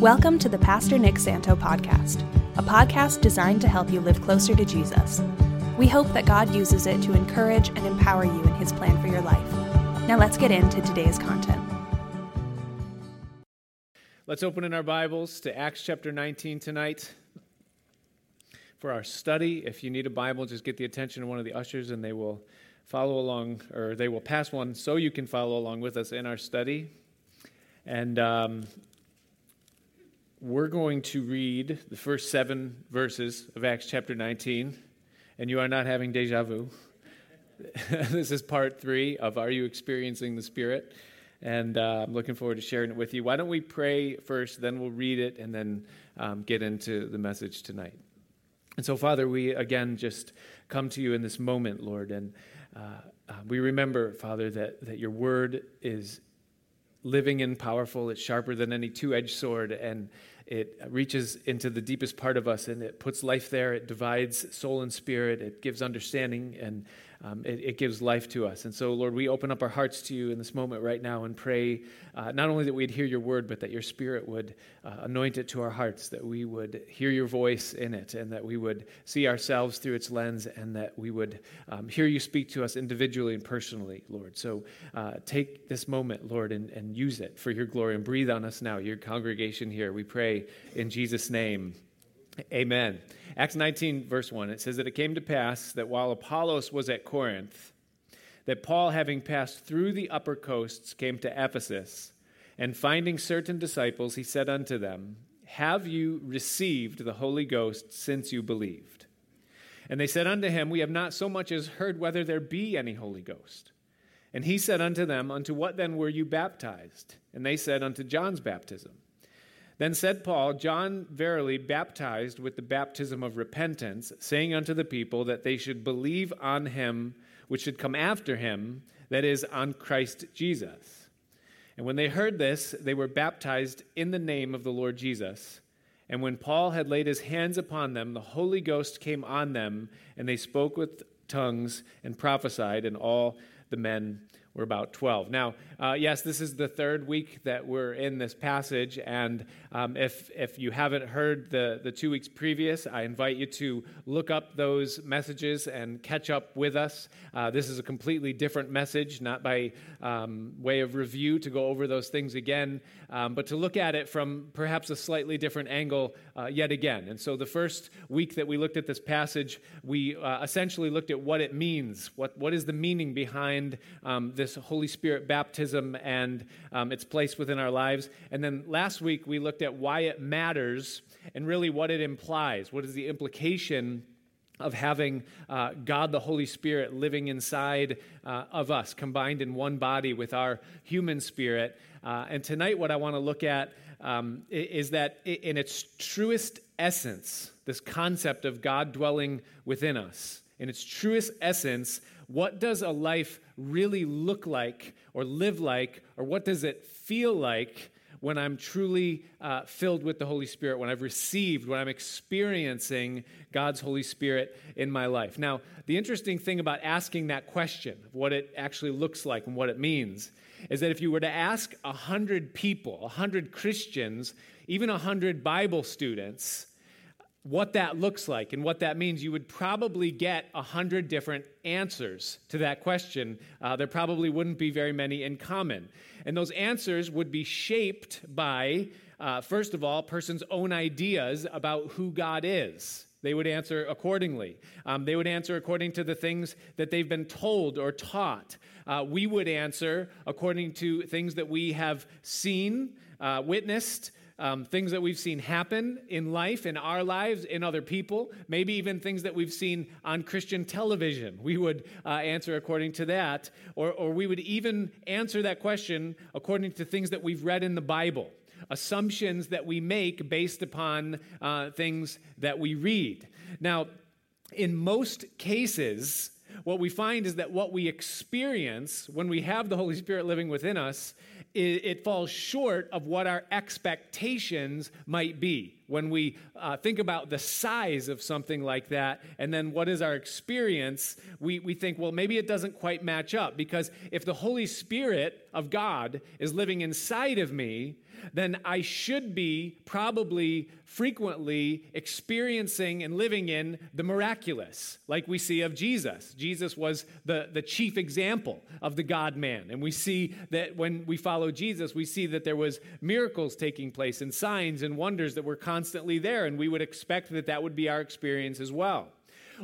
Welcome to the Pastor Nick Santo podcast, a podcast designed to help you live closer to Jesus. We hope that God uses it to encourage and empower you in his plan for your life. Now let's get into today's content. Let's open in our Bibles to Acts chapter 19 tonight for our study. If you need a Bible, just get the attention of one of the ushers and they will follow along, or they will pass one so you can follow along with us in our study. And um, we're going to read the first seven verses of Acts chapter 19, and you are not having deja vu. this is part three of Are You Experiencing the Spirit? And uh, I'm looking forward to sharing it with you. Why don't we pray first, then we'll read it, and then um, get into the message tonight. And so, Father, we again just come to you in this moment, Lord, and uh, uh, we remember, Father, that, that your word is living and powerful. It's sharper than any two edged sword, and it reaches into the deepest part of us and it puts life there. It divides soul and spirit. It gives understanding and um, it, it, gives life to us. And so, Lord, we open up our hearts to you in this moment right now and pray uh, not only that we'd hear your word, but that your spirit would uh, anoint it to our hearts, that we would hear your voice in it, and that we would see ourselves through its lens, and that we would um, hear you speak to us individually and personally, Lord. So uh, take this moment, Lord, and, and use it for your glory and breathe on us now, your congregation here. We pray in Jesus' name. Amen. Acts 19, verse 1, it says that it came to pass that while Apollos was at Corinth, that Paul, having passed through the upper coasts, came to Ephesus. And finding certain disciples, he said unto them, Have you received the Holy Ghost since you believed? And they said unto him, We have not so much as heard whether there be any Holy Ghost. And he said unto them, Unto what then were you baptized? And they said, Unto John's baptism. Then said Paul, John verily baptized with the baptism of repentance, saying unto the people that they should believe on him which should come after him, that is, on Christ Jesus. And when they heard this, they were baptized in the name of the Lord Jesus. And when Paul had laid his hands upon them, the Holy Ghost came on them, and they spoke with tongues and prophesied, and all the men we're about 12. Now, uh, yes, this is the third week that we're in this passage, and um, if, if you haven't heard the, the two weeks previous, I invite you to look up those messages and catch up with us. Uh, this is a completely different message, not by um, way of review to go over those things again, um, but to look at it from perhaps a slightly different angle uh, yet again. And so the first week that we looked at this passage, we uh, essentially looked at what it means. What, what is the meaning behind um, this Holy Spirit baptism and um, its place within our lives. And then last week we looked at why it matters and really what it implies. What is the implication? of having uh, God the Holy Spirit living inside uh, of us, combined in one body with our human spirit. Uh, and tonight, what I want to look at um, is that in its truest essence, this concept of God dwelling within us, in its truest essence, what does a life really look like or live like, or what does it feel like when I'm truly uh, filled with the Holy Spirit, when I've received, when I'm experiencing God's Holy Spirit in my life. Now, the interesting thing about asking that question, of what it actually looks like and what it means, is that if you were to ask 100 people, 100 Christians, even 100 Bible students, what that looks like and what that means, you would probably get a hundred different answers to that question. Uh, there probably wouldn't be very many in common. And those answers would be shaped by, uh, first of all, person's own ideas about who God is. They would answer accordingly. Um, they would answer according to the things that they've been told or taught. Uh, we would answer according to things that we have seen, uh, witnessed, um, things that we've seen happen in life, in our lives, in other people, maybe even things that we've seen on Christian television. We would uh, answer according to that, or, or we would even answer that question according to things that we've read in the Bible, assumptions that we make based upon uh, things that we read. Now, in most cases, what we find is that what we experience when we have the Holy Spirit living within us it, it falls short of what our expectations might be. When we uh, think about the size of something like that and then what is our experience we, we think well maybe it doesn't quite match up because if the holy spirit of god is living inside of me then I should be probably frequently experiencing and living in the miraculous, like we see of Jesus. Jesus was the, the chief example of the God man. And we see that when we follow Jesus, we see that there was miracles taking place and signs and wonders that were constantly there. And we would expect that that would be our experience as well.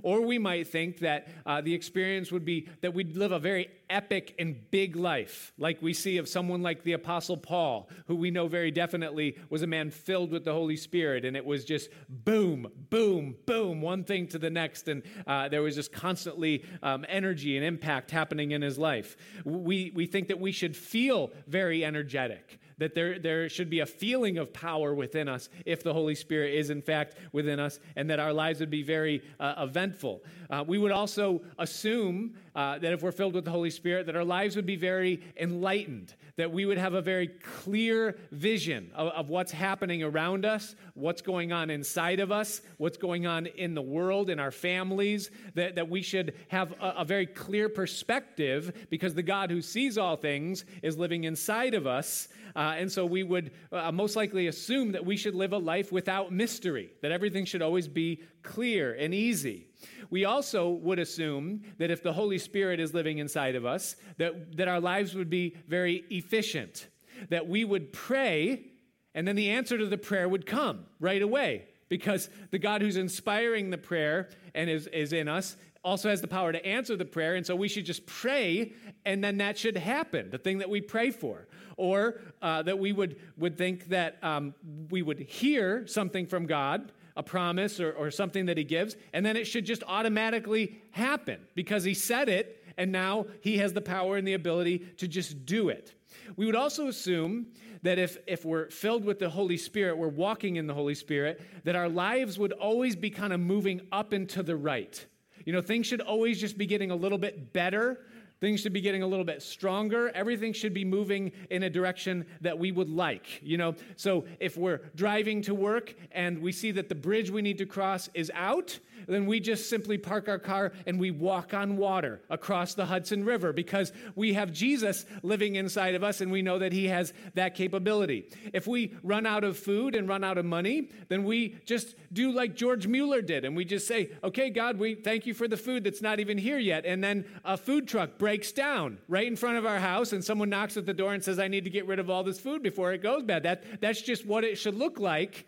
Or we might think that uh, the experience would be that we'd live a very epic and big life, like we see of someone like the Apostle Paul, who we know very definitely was a man filled with the Holy Spirit. And it was just boom, boom, boom, one thing to the next. And uh, there was just constantly um, energy and impact happening in his life. We, we think that we should feel very energetic that there, there should be a feeling of power within us if the Holy Spirit is, in fact, within us, and that our lives would be very uh, eventful. Uh, we would also assume uh, that if we're filled with the Holy Spirit, that our lives would be very enlightened, that we would have a very clear vision of, of what's happening around us, what's going on inside of us, what's going on in the world, in our families, that, that we should have a, a very clear perspective because the God who sees all things is living inside of us. Uh, and so we would uh, most likely assume that we should live a life without mystery, that everything should always be clear and easy. We also would assume that if the Holy Spirit is living inside of us, that, that our lives would be very efficient, that we would pray, and then the answer to the prayer would come right away. Because the God who's inspiring the prayer and is, is in us also has the power to answer the prayer. And so we should just pray, and then that should happen, the thing that we pray for. Or uh, that we would, would think that um, we would hear something from God, a promise or, or something that He gives, and then it should just automatically happen because He said it, and now He has the power and the ability to just do it. We would also assume that if, if we're filled with the Holy Spirit, we're walking in the Holy Spirit, that our lives would always be kind of moving up and to the right. You know, things should always just be getting a little bit better. Things should be getting a little bit stronger. Everything should be moving in a direction that we would like. You know, so if we're driving to work and we see that the bridge we need to cross is out, then we just simply park our car and we walk on water across the Hudson River because we have Jesus living inside of us and we know that he has that capability. If we run out of food and run out of money, then we just do like George Mueller did and we just say, okay, God, we thank you for the food that's not even here yet. And then a food truck breaks down right in front of our house and someone knocks at the door and says, I need to get rid of all this food before it goes bad. That, that's just what it should look like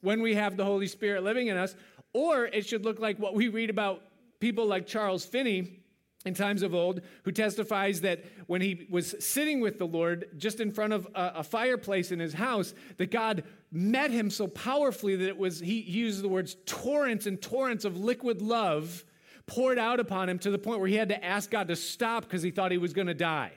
when we have the Holy Spirit living in us. Or it should look like what we read about people like Charles Finney in times of old, who testifies that when he was sitting with the Lord just in front of a, a, fireplace in his house, that God met him so powerfully that it was, he used the words torrents and torrents of liquid love poured out upon him to the point where he had to ask God to stop because he thought he was going to die.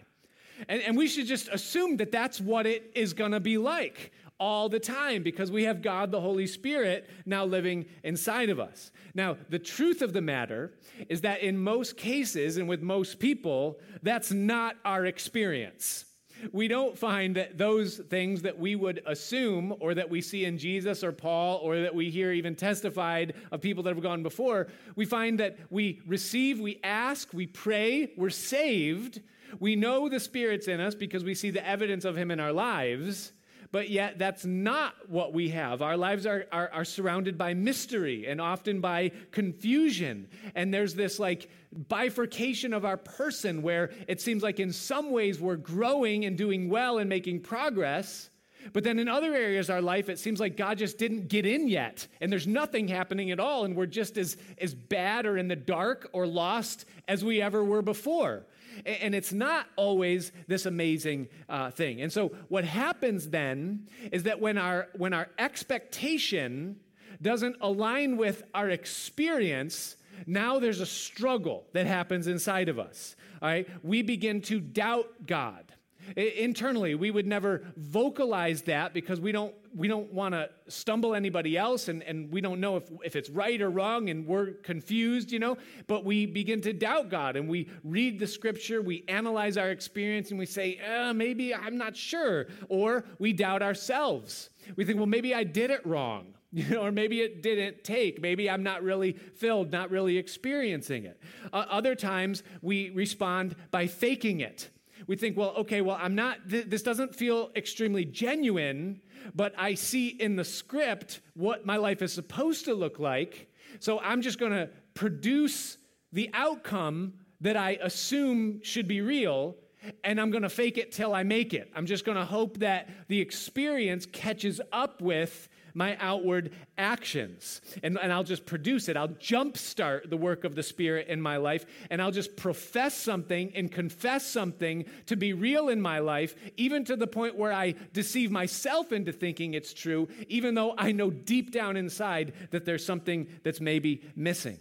And, and we should just assume that that's what it is going to be like all the time because we have God, the Holy Spirit, now living inside of us. Now, the truth of the matter is that in most cases and with most people, that's not our experience. We don't find that those things that we would assume or that we see in Jesus or Paul or that we hear even testified of people that have gone before, we find that we receive, we ask, we pray, we're saved. We know the Spirit's in us because we see the evidence of Him in our lives but yet that's not what we have. Our lives are, are, are, surrounded by mystery and often by confusion. And there's this like bifurcation of our person where it seems like in some ways we're growing and doing well and making progress. But then in other areas of our life, it seems like God just didn't get in yet, and there's nothing happening at all, and we're just as, as bad or in the dark or lost as we ever were before. And it's not always this amazing uh, thing. And so what happens then is that when our, when our expectation doesn't align with our experience, now there's a struggle that happens inside of us. All right? We begin to doubt God. Internally, we would never vocalize that because we don't, we don't want to stumble anybody else and, and we don't know if, if it's right or wrong and we're confused, you know. But we begin to doubt God and we read the scripture, we analyze our experience and we say, uh, maybe I'm not sure. Or we doubt ourselves. We think, well, maybe I did it wrong. You know, or maybe it didn't take. Maybe I'm not really filled, not really experiencing it. Uh, other times we respond by faking it we think, well, okay, well, I'm not, th- this doesn't feel extremely genuine, but I see in the script what my life is supposed to look like. So I'm just going to produce the outcome that I assume should be real, and I'm going to fake it till I make it. I'm just going to hope that the experience catches up with my outward actions. And, and I'll just produce it. I'll jumpstart the work of the Spirit in my life, and I'll just profess something and confess something to be real in my life, even to the point where I deceive myself into thinking it's true, even though I know deep down inside that there's something that's maybe missing.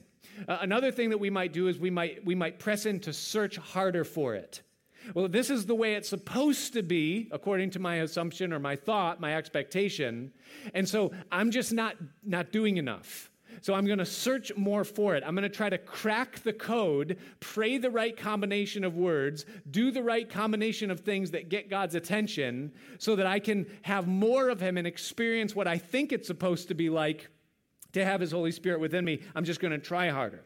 Uh, another thing that we might do is we might, we might press in to search harder for it. Well, this is the way it's supposed to be, according to my assumption or my thought, my expectation. And so I'm just not, not doing enough. So I'm going to search more for it. I'm going to try to crack the code, pray the right combination of words, do the right combination of things that get God's attention so that I can have more of Him and experience what I think it's supposed to be like to have His Holy Spirit within me. I'm just going to try harder.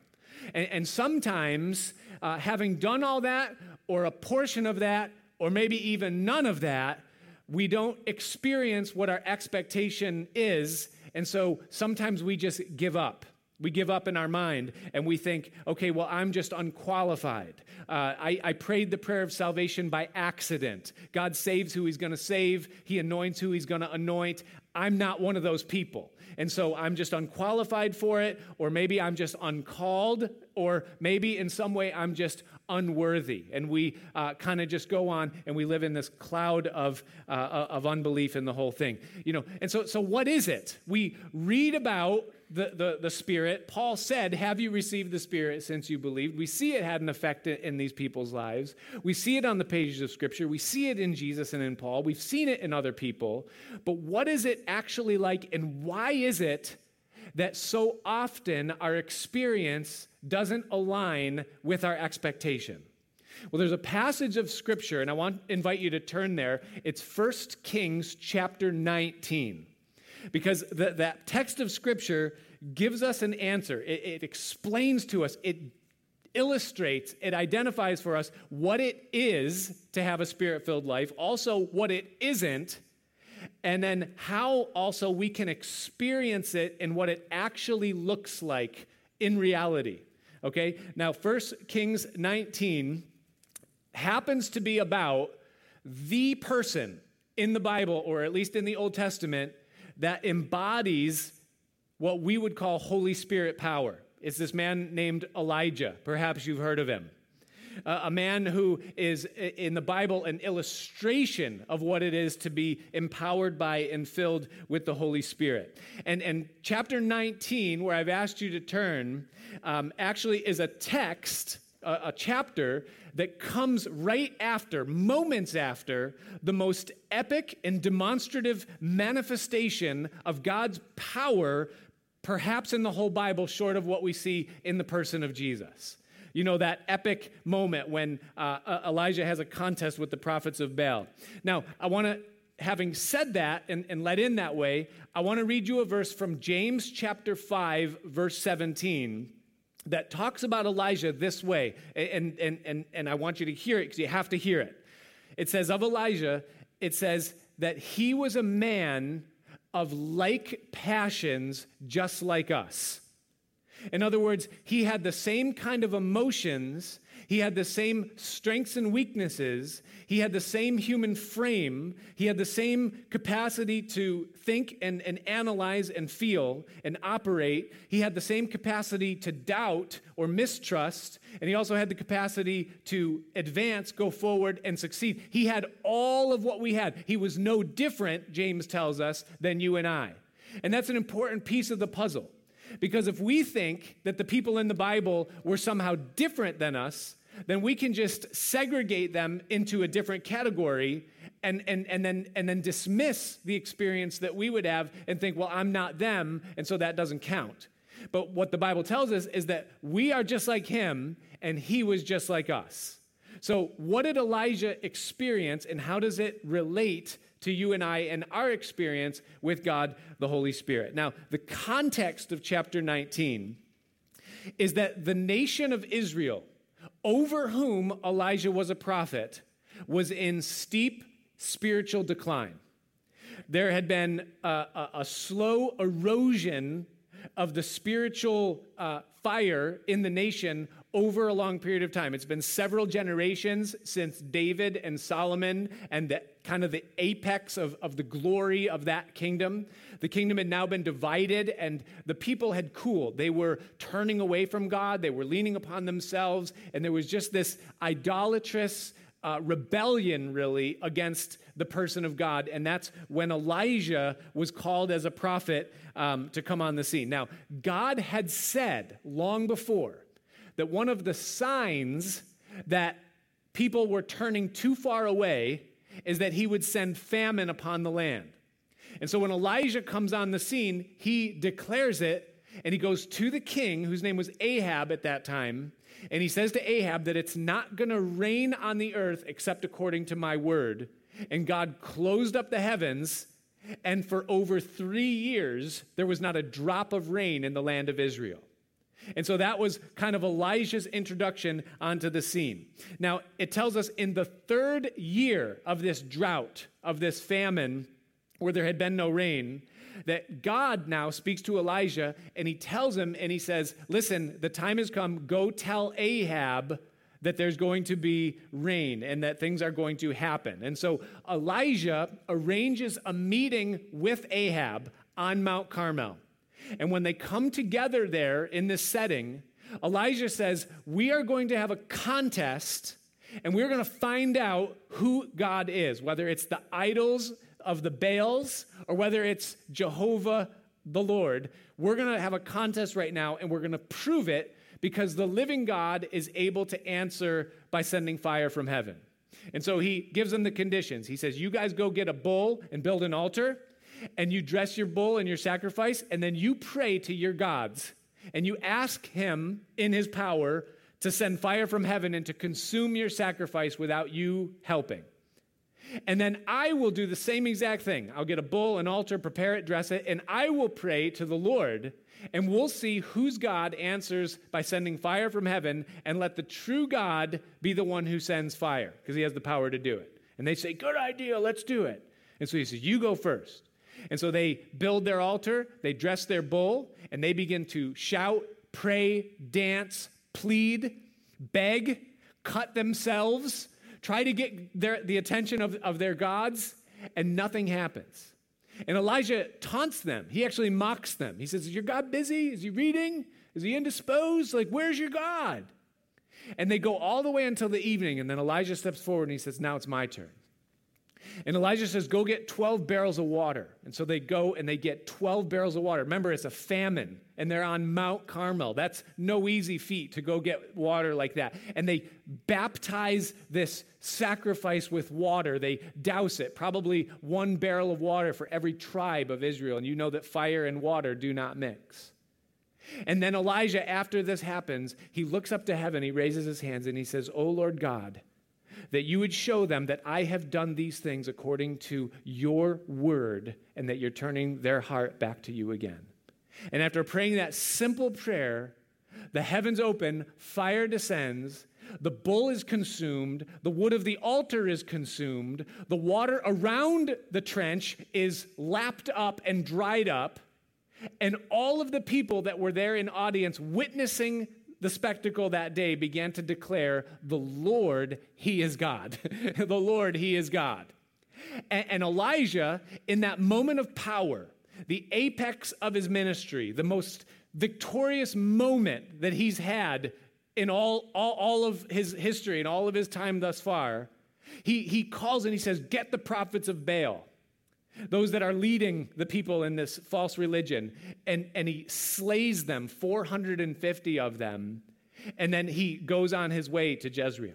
And, and sometimes, uh, having done all that, or a portion of that, or maybe even none of that, we don't experience what our expectation is. And so sometimes we just give up. We give up in our mind and we think, okay, well, I'm just unqualified. Uh, I, I prayed the prayer of salvation by accident. God saves who He's going to save, He anoints who He's going to anoint. I'm not one of those people. And so I'm just unqualified for it, or maybe I'm just uncalled, or maybe in some way I'm just unworthy. And we uh, kind of just go on and we live in this cloud of, uh, of unbelief in the whole thing. You know, and so, so what is it? We read about the, the, the Spirit. Paul said, Have you received the Spirit since you believed? We see it had an effect in these people's lives. We see it on the pages of Scripture. We see it in Jesus and in Paul. We've seen it in other people. But what is it actually like, and why is it that so often our experience doesn't align with our expectation. Well, there's a passage of scripture, and I want to invite you to turn there. It's 1 Kings chapter 19. Because the, that text of scripture gives us an answer. It, it explains to us, it illustrates, it identifies for us what it is to have a spirit filled life, also what it isn't, and then how also we can experience it and what it actually looks like in reality. Okay? Now, 1 Kings 19 happens to be about the person in the Bible, or at least in the Old Testament, that embodies what we would call Holy Spirit power. It's this man named Elijah. Perhaps you've heard of him uh, a man who is in the Bible an illustration of what it is to be empowered by and filled with the Holy Spirit. And, and chapter 19, where I've asked you to turn, um, actually is a text a, chapter that comes right after, moments after, the most epic and demonstrative manifestation of God's power, perhaps in the whole Bible, short of what we see in the person of Jesus. You know, that epic moment when uh, Elijah has a contest with the prophets of Baal. Now, I want to, having said that and, and let in that way, I want to read you a verse from James chapter 5, verse 17 that talks about Elijah this way. And, and, and, and I want you to hear it because you have to hear it. It says of Elijah, it says that he was a man of like passions just like us. In other words, he had the same kind of emotions, he had the same strengths and weaknesses, he had the same human frame, he had the same capacity to think and, and analyze and feel and operate. He had the same capacity to doubt or mistrust, and he also had the capacity to advance, go forward, and succeed. He had all of what we had. He was no different, James tells us, than you and I. And that's an important piece of the puzzle. Because if we think that the people in the Bible were somehow different than us, then we can just segregate them into a different category and, and, and, then, and then dismiss the experience that we would have and think, well, I'm not them, and so that doesn't count. But what the Bible tells us is that we are just like him, and he was just like us. So, what did Elijah experience, and how does it relate to you and I and our experience with God the Holy Spirit. Now, the context of chapter 19 is that the nation of Israel, over whom Elijah was a prophet, was in steep spiritual decline. There had been a, a, a slow erosion of the spiritual uh, fire in the nation over a long period of time. It's been several generations since David and Solomon and the kind of the apex of, of the glory of that kingdom. The kingdom had now been divided and the people had cooled. They were turning away from God, they were leaning upon themselves, and there was just this idolatrous uh, rebellion, really, against the person of God. And that's when Elijah was called as a prophet um, to come on the scene. Now, God had said long before that one of the signs that people were turning too far away is that he would send famine upon the land. And so when Elijah comes on the scene, he declares it and he goes to the king, whose name was Ahab at that time, and he says to Ahab that it's not going to rain on the earth except according to my word. And God closed up the heavens, and for over three years, there was not a drop of rain in the land of Israel. And so that was kind of Elijah's introduction onto the scene. Now, it tells us in the third year of this drought, of this famine, where there had been no rain, that God now speaks to Elijah and he tells him and he says, Listen, the time has come. Go tell Ahab that there's going to be rain and that things are going to happen. And so Elijah arranges a meeting with Ahab on Mount Carmel. And when they come together there in this setting, Elijah says, We are going to have a contest and we're going to find out who God is, whether it's the idols of the Baals or whether it's Jehovah the Lord, we're going to have a contest right now and we're going to prove it because the living God is able to answer by sending fire from heaven. And so he gives them the conditions. He says, You guys go get a bull and build an altar, and you dress your bull and your sacrifice, and then you pray to your gods, and you ask him in his power to send fire from heaven and to consume your sacrifice without you helping. And then I will do the same exact thing. I'll get a bull, an altar, prepare it, dress it, and I will pray to the Lord. And we'll see whose God answers by sending fire from heaven, and let the true God be the one who sends fire, because he has the power to do it. And they say, Good idea, let's do it. And so he says, You go first. And so they build their altar, they dress their bull, and they begin to shout, pray, dance, plead, beg, cut themselves try to get their, the attention of, of their gods, and nothing happens. And Elijah taunts them. He actually mocks them. He says, Is your God busy? Is he reading? Is he indisposed? Like, where's your God? And they go all the way until the evening, and then Elijah steps forward and he says, Now it's my turn. And Elijah says, Go get 12 barrels of water. And so they go and they get 12 barrels of water. Remember, it's a famine, and they're on Mount Carmel. That's no easy feat to go get water like that. And they baptize this sacrifice with water. They douse it, probably one barrel of water for every tribe of Israel. And you know that fire and water do not mix. And then Elijah, after this happens, he looks up to heaven, he raises his hands, and he says, O Lord God, that you would show them that I have done these things according to your word and that you're turning their heart back to you again. And after praying that simple prayer, the heavens open, fire descends, the bull is consumed, the wood of the altar is consumed, the water around the trench is lapped up and dried up, and all of the people that were there in audience witnessing the spectacle that day began to declare, The Lord, He is God. the Lord, He is God. And, and Elijah, in that moment of power, the apex of his ministry, the most victorious moment that he's had in all, all, all of his history and all of his time thus far, he, he calls and he says, Get the prophets of Baal those that are leading the people in this false religion, and, and he slays them, 450 of them, and then he goes on his way to Jezreel.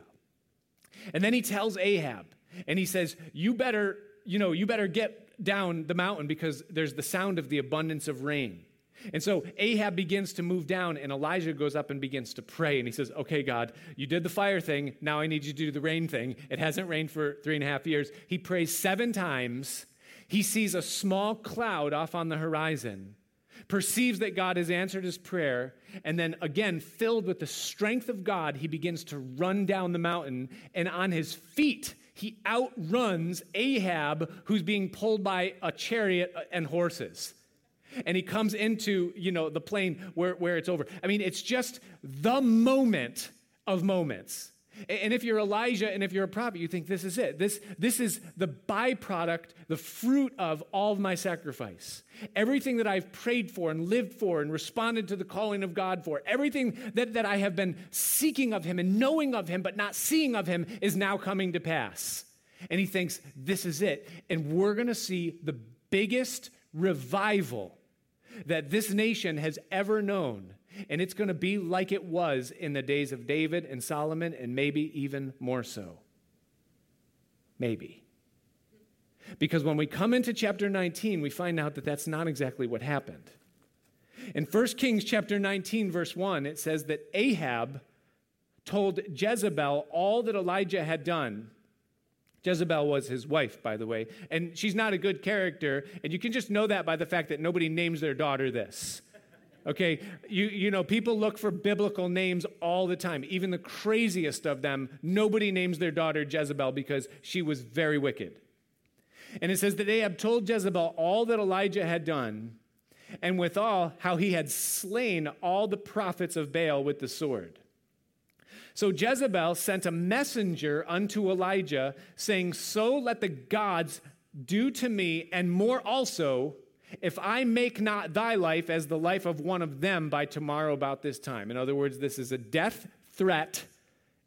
And then he tells Ahab, and he says, You better, you know, you better get down the mountain because there's the sound of the abundance of rain. And so Ahab begins to move down, and Elijah goes up and begins to pray. And he says, Okay, God, you did the fire thing. Now I need you to do the rain thing. It hasn't rained for three and a half years. He prays seven times he sees a small cloud off on the horizon, perceives that God has answered his prayer, and then again, filled with the strength of God, he begins to run down the mountain, and on his feet, he outruns Ahab, who's being pulled by a chariot and horses. And he comes into, you know, the plain where, where it's over. I mean, it's just the moment of moments. And if you're Elijah and if you're a prophet, you think this is it. This, this is the byproduct, the fruit of all of my sacrifice. Everything that I've prayed for and lived for and responded to the calling of God for, everything that, that I have been seeking of Him and knowing of Him but not seeing of Him is now coming to pass. And he thinks, this is it. And we're going to see the biggest revival that this nation has ever known and it's going to be like it was in the days of David and Solomon, and maybe even more so. Maybe. Because when we come into chapter 19, we find out that that's not exactly what happened. In 1 Kings chapter 19, verse 1, it says that Ahab told Jezebel all that Elijah had done. Jezebel was his wife, by the way, and she's not a good character, and you can just know that by the fact that nobody names their daughter this. Okay, you, you know, people look for biblical names all the time, even the craziest of them. Nobody names their daughter Jezebel because she was very wicked. And it says that Ahab told Jezebel all that Elijah had done, and withal, how he had slain all the prophets of Baal with the sword. So Jezebel sent a messenger unto Elijah, saying, So let the gods do to me, and more also if I make not thy life as the life of one of them by tomorrow about this time. In other words, this is a death threat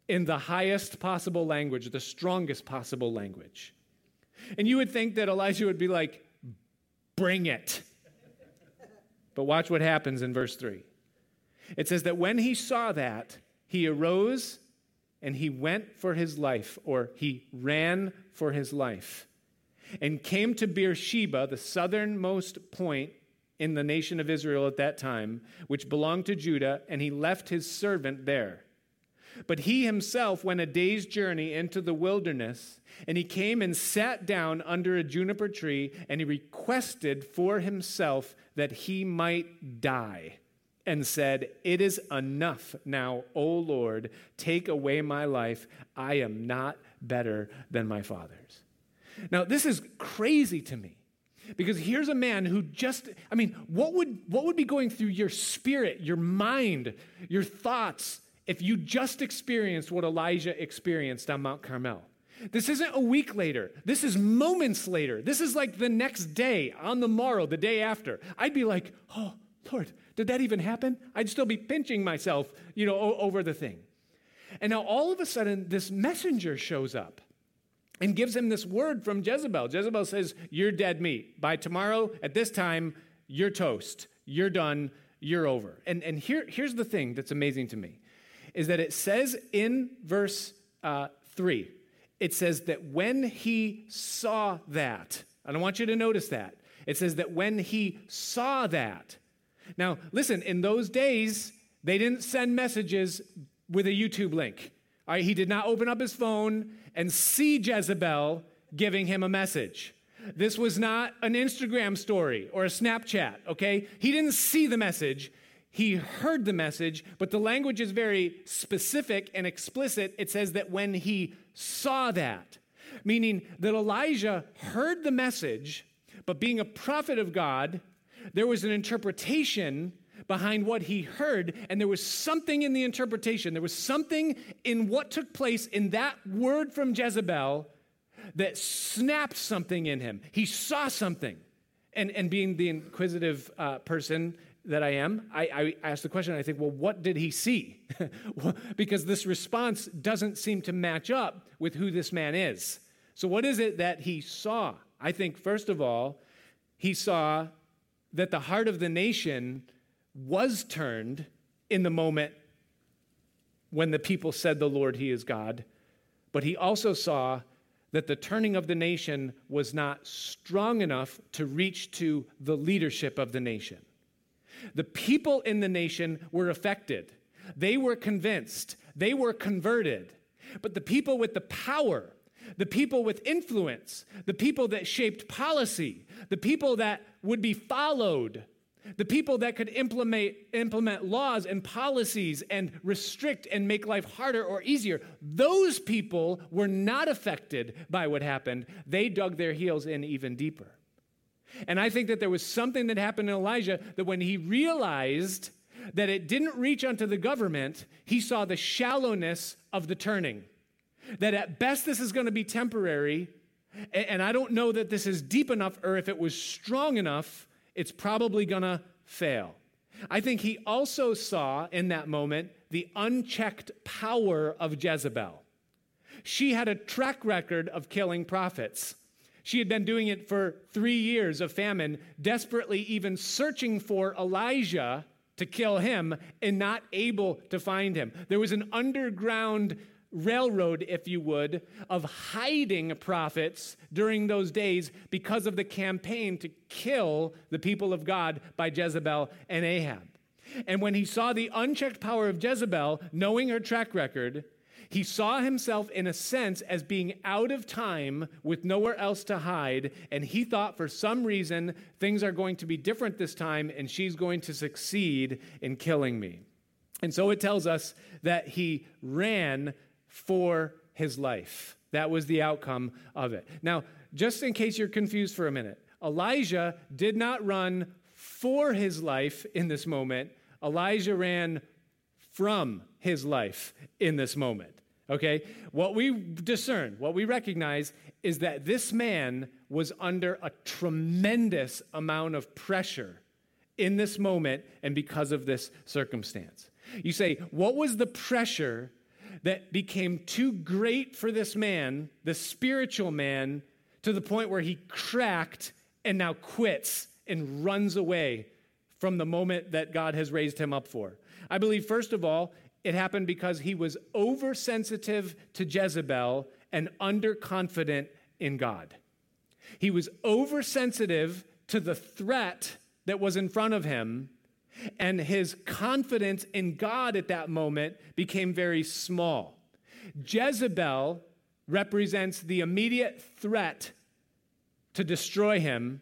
in the highest possible language, the strongest possible language. And you would think that Elijah would be like, bring it. But watch what happens in verse 3. It says that when he saw that, he arose and he went for his life, or he ran for his life and came to Beersheba, the southernmost point in the nation of Israel at that time, which belonged to Judah, and he left his servant there. But he himself went a day's journey into the wilderness, and he came and sat down under a juniper tree, and he requested for himself that he might die, and said, It is enough now, O Lord, take away my life. I am not better than my fathers. Now, this is crazy to me because here's a man who just, I mean, what would, what would be going through your spirit, your mind, your thoughts if you just experienced what Elijah experienced on Mount Carmel? This isn't a week later. This is moments later. This is like the next day, on the morrow, the day after. I'd be like, oh, Lord, did that even happen? I'd still be pinching myself, you know, over the thing. And now all of a sudden, this messenger shows up and gives him this word from Jezebel. Jezebel says, You're dead meat. By tomorrow, at this time, you're toast. You're done. You're over. And, and here, here's the thing that's amazing to me is that it says in verse uh, 3, it says that when he saw that, and I want you to notice that. It says that when he saw that. Now, listen, in those days, they didn't send messages with a YouTube link. All right, he did not open up his phone and see Jezebel giving him a message. This was not an Instagram story or a Snapchat, okay? He didn't see the message. He heard the message, but the language is very specific and explicit. It says that when he saw that, meaning that Elijah heard the message, but being a prophet of God, there was an interpretation behind what he heard, and there was something in the interpretation. There was something in what took place in that word from Jezebel that snapped something in him. He saw something. And, and being the inquisitive uh, person that I am, I, I ask the question, I think, well, what did he see? because this response doesn't seem to match up with who this man is. So, what is it that he saw? I think, first of all, he saw that the heart of the nation was turned in the moment when the people said, The Lord, He is God. But he also saw that the turning of the nation was not strong enough to reach to the leadership of the nation. The people in the nation were affected, they were convinced, they were converted. But the people with the power, the people with influence, the people that shaped policy, the people that would be followed, the people that could implement, implement laws and policies and restrict and make life harder or easier, those people were not affected by what happened. They dug their heels in even deeper. And I think that there was something that happened in Elijah that when he realized that it didn't reach onto the government, he saw the shallowness of the turning. That at best this is going to be temporary, and I don't know that this is deep enough or if it was strong enough it's probably going to fail. I think he also saw in that moment the unchecked power of Jezebel. She had a track record of killing prophets. She had been doing it for three years of famine, desperately even searching for Elijah to kill him and not able to find him. There was an underground railroad, if you would, of hiding prophets during those days because of the campaign to kill the people of God by Jezebel and Ahab. And when he saw the unchecked power of Jezebel, knowing her track record, he saw himself, in a sense, as being out of time with nowhere else to hide. And he thought for some reason things are going to be different this time and she's going to succeed in killing me. And so it tells us that he ran for his life. That was the outcome of it. Now, just in case you're confused for a minute, Elijah did not run for his life in this moment. Elijah ran from his life in this moment. Okay? What we discern, what we recognize is that this man was under a tremendous amount of pressure in this moment and because of this circumstance. You say, what was the pressure that became too great for this man, the spiritual man, to the point where he cracked and now quits and runs away from the moment that God has raised him up for. I believe, first of all, it happened because he was oversensitive to Jezebel and underconfident in God. He was oversensitive to the threat that was in front of him and his confidence in God at that moment became very small. Jezebel represents the immediate threat to destroy him,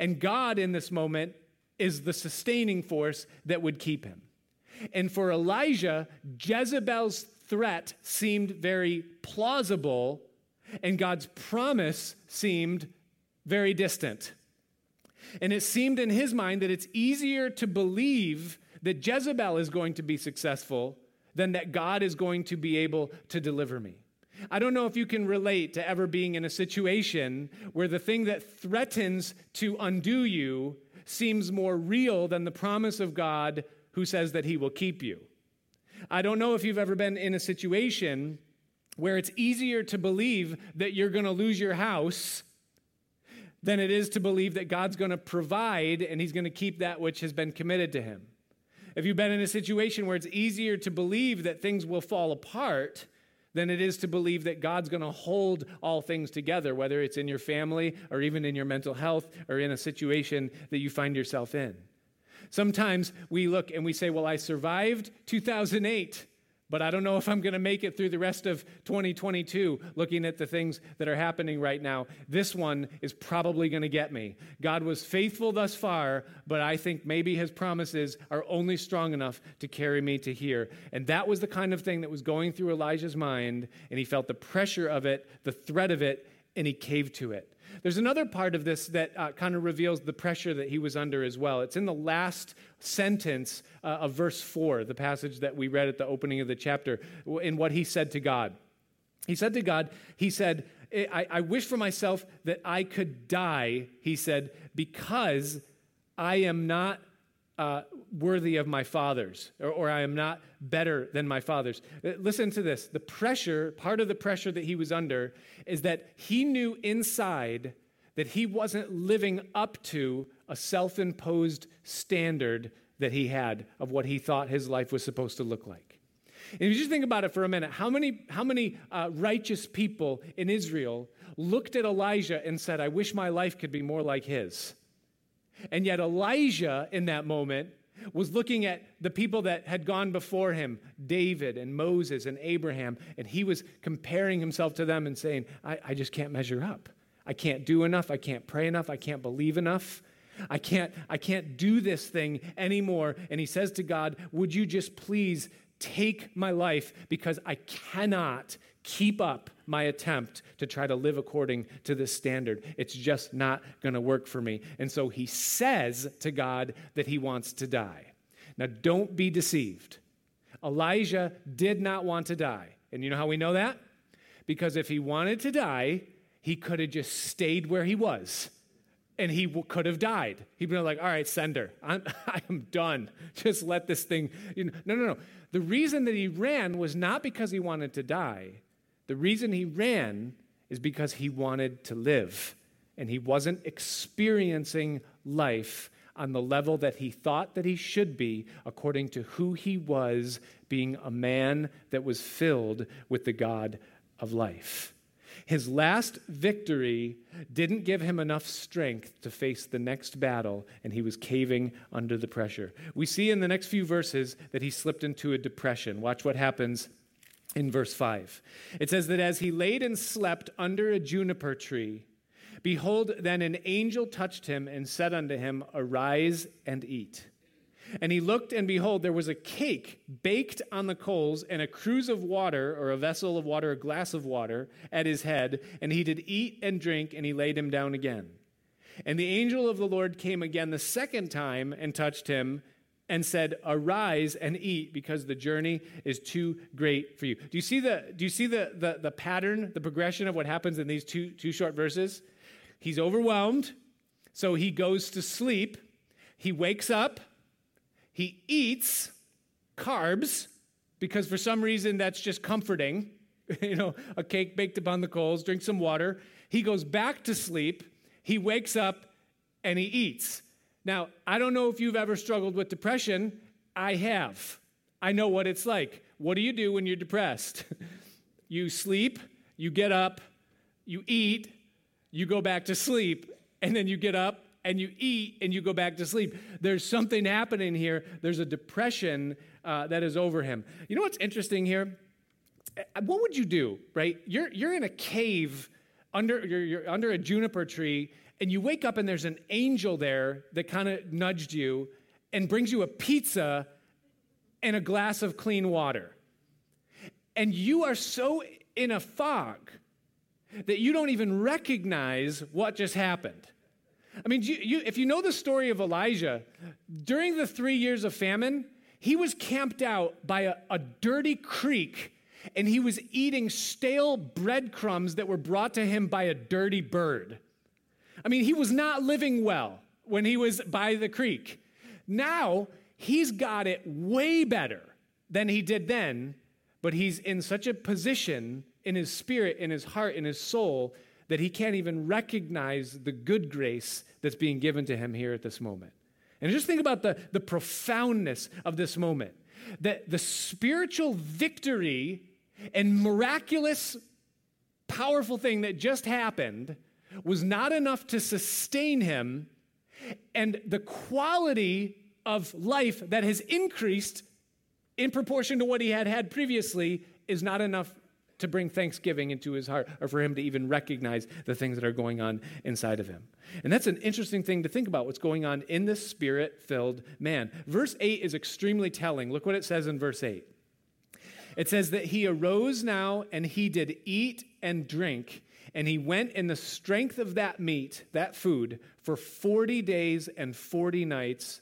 and God in this moment is the sustaining force that would keep him. And for Elijah, Jezebel's threat seemed very plausible, and God's promise seemed very distant. And it seemed in his mind that it's easier to believe that Jezebel is going to be successful than that God is going to be able to deliver me. I don't know if you can relate to ever being in a situation where the thing that threatens to undo you seems more real than the promise of God who says that he will keep you. I don't know if you've ever been in a situation where it's easier to believe that you're going to lose your house than it is to believe that God's going to provide and he's going to keep that which has been committed to him. If you've been in a situation where it's easier to believe that things will fall apart than it is to believe that God's going to hold all things together, whether it's in your family or even in your mental health or in a situation that you find yourself in. Sometimes we look and we say, Well, I survived 2008 but I don't know if I'm going to make it through the rest of 2022 looking at the things that are happening right now. This one is probably going to get me. God was faithful thus far, but I think maybe his promises are only strong enough to carry me to here. And that was the kind of thing that was going through Elijah's mind, and he felt the pressure of it, the threat of it, and he caved to it. There's another part of this that uh, kind of reveals the pressure that he was under as well. It's in the last sentence uh, of verse 4, the passage that we read at the opening of the chapter, in what he said to God. He said to God, He said, I, I wish for myself that I could die, he said, because I am not uh, worthy of my fathers, or, or, I am not better than my fathers. Uh, listen to this. The pressure, part of the pressure that he was under, is that he knew inside that he wasn't living up to a self imposed standard that he had of what he thought his life was supposed to look like. And if you just think about it for a minute, how many, how many uh, righteous people in Israel looked at Elijah and said, I wish my life could be more like his? And yet, Elijah in that moment was looking at the people that had gone before him David and Moses and Abraham, and he was comparing himself to them and saying, I, I just can't measure up. I can't do enough. I can't pray enough. I can't believe enough. I can't, I can't do this thing anymore. And he says to God, Would you just please take my life because I cannot keep up my attempt to try to live according to this standard. It's just not going to work for me. And so he says to God that he wants to die. Now, don't be deceived. Elijah did not want to die. And you know how we know that? Because if he wanted to die, he could have just stayed where he was and he w- could have died. He'd been like, all right, sender, I'm, I am done. Just let this thing. You know. No, no, no. The reason that he ran was not because he wanted to die. The reason he ran is because he wanted to live. And he wasn't experiencing life on the level that he thought that he should be according to who he was, being a man that was filled with the God of life. His last victory didn't give him enough strength to face the next battle, and he was caving under the pressure. We see in the next few verses that he slipped into a depression. Watch what happens in verse 5. It says that as he laid and slept under a juniper tree, behold, then an angel touched him and said unto him, Arise and eat. And he looked, and behold, there was a cake baked on the coals, and a cruse of water, or a vessel of water, a glass of water, at his head. And he did eat and drink, and he laid him down again. And the angel of the Lord came again the second time and touched him and said, Arise and eat, because the journey is too great for you. Do you see the, do you see the, the, the pattern, the progression of what happens in these two, two short verses? He's overwhelmed, so he goes to sleep. He wakes up he eats carbs because for some reason that's just comforting. you know, a cake baked upon the coals, drink some water. He goes back to sleep. He wakes up and he eats. Now, I don't know if you've ever struggled with depression. I have. I know what it's like. What do you do when you're depressed? you sleep, you get up, you eat, you go back to sleep, and then you get up and you eat and you go back to sleep. There's something happening here. There's a depression uh, that is over him. You know what's interesting here? Uh, what would you do, right? You're, you're in a cave under, you're, you're under a juniper tree, and you wake up and there's an angel there that kind of nudged you and brings you a pizza and a glass of clean water. And you are so in a fog that you don't even recognize what just happened. I mean, you, you, if you know the story of Elijah, during the three years of famine, he was camped out by a, a dirty creek and he was eating stale breadcrumbs that were brought to him by a dirty bird. I mean, he was not living well when he was by the creek. Now, he's got it way better than he did then, but he's in such a position in his spirit, in his heart, in his soul that he can't even recognize the good grace that's being given to him here at this moment. And just think about the, the profoundness of this moment that the spiritual victory and miraculous, powerful thing that just happened was not enough to sustain him, and the quality of life that has increased in proportion to what he had had previously is not enough to bring thanksgiving into his heart or for him to even recognize the things that are going on inside of him. And that's an interesting thing to think about what's going on in this spirit filled man. Verse 8 is extremely telling. Look what it says in verse 8. It says that he arose now and he did eat and drink, and he went in the strength of that meat, that food, for 40 days and 40 nights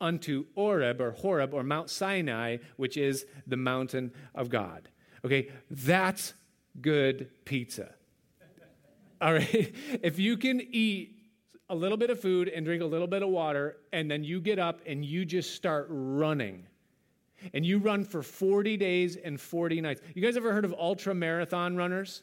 unto Oreb or Horeb or Mount Sinai, which is the mountain of God. Okay, that's good pizza. All right, if you can eat a little bit of food and drink a little bit of water, and then you get up and you just start running. And you run for 40 days and 40 nights. You guys ever heard of ultra marathon runners?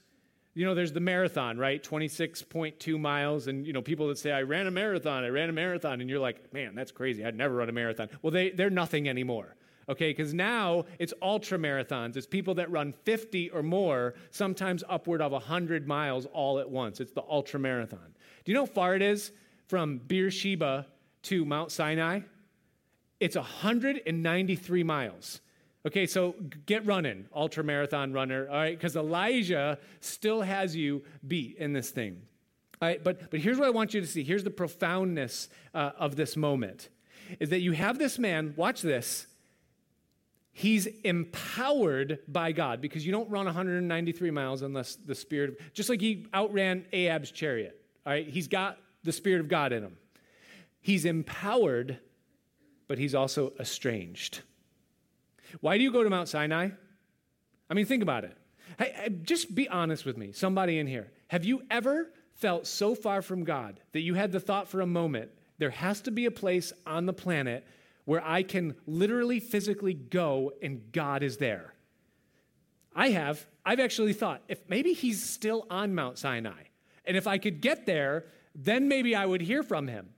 You know, there's the marathon, right? 26.2 miles. And, you know, people that say, I ran a marathon, I ran a marathon. And you're like, man, that's crazy. I'd never run a marathon. Well, they, they're nothing anymore okay? Because now it's ultra marathons. It's people that run 50 or more, sometimes upward of 100 miles all at once. It's the ultra marathon. Do you know how far it is from Beersheba to Mount Sinai? It's 193 miles. Okay, so get running, ultra marathon runner, all right? Because Elijah still has you beat in this thing. All right, but, but here's what I want you to see. Here's the profoundness uh, of this moment is that you have this man, watch this. He's empowered by God because you don't run 193 miles unless the Spirit, just like he outran Ahab's chariot. All right, he's got the Spirit of God in him. He's empowered, but he's also estranged. Why do you go to Mount Sinai? I mean, think about it. Hey, just be honest with me, somebody in here. Have you ever felt so far from God that you had the thought for a moment, there has to be a place on the planet where I can literally physically go and God is there? I have. I've actually thought if maybe he's still on Mount Sinai, and if I could get there, then maybe I would hear from him.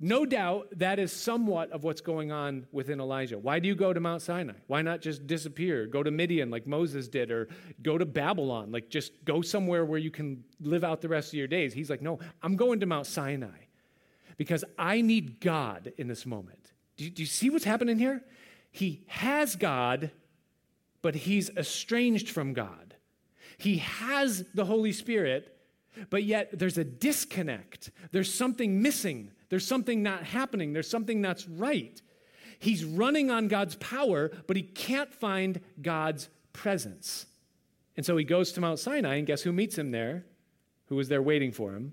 No doubt that is somewhat of what's going on within Elijah. Why do you go to Mount Sinai? Why not just disappear? Go to Midian like Moses did, or go to Babylon, like just go somewhere where you can live out the rest of your days. He's like, no, I'm going to Mount Sinai because I need God in this moment. Do you, do you see what's happening here? He has God, but he's estranged from God. He has the Holy Spirit, but yet there's a disconnect. There's something missing. There's something not happening. There's something that's right. He's running on God's power, but he can't find God's presence. And so he goes to Mount Sinai, and guess who meets him there? Who was there waiting for him?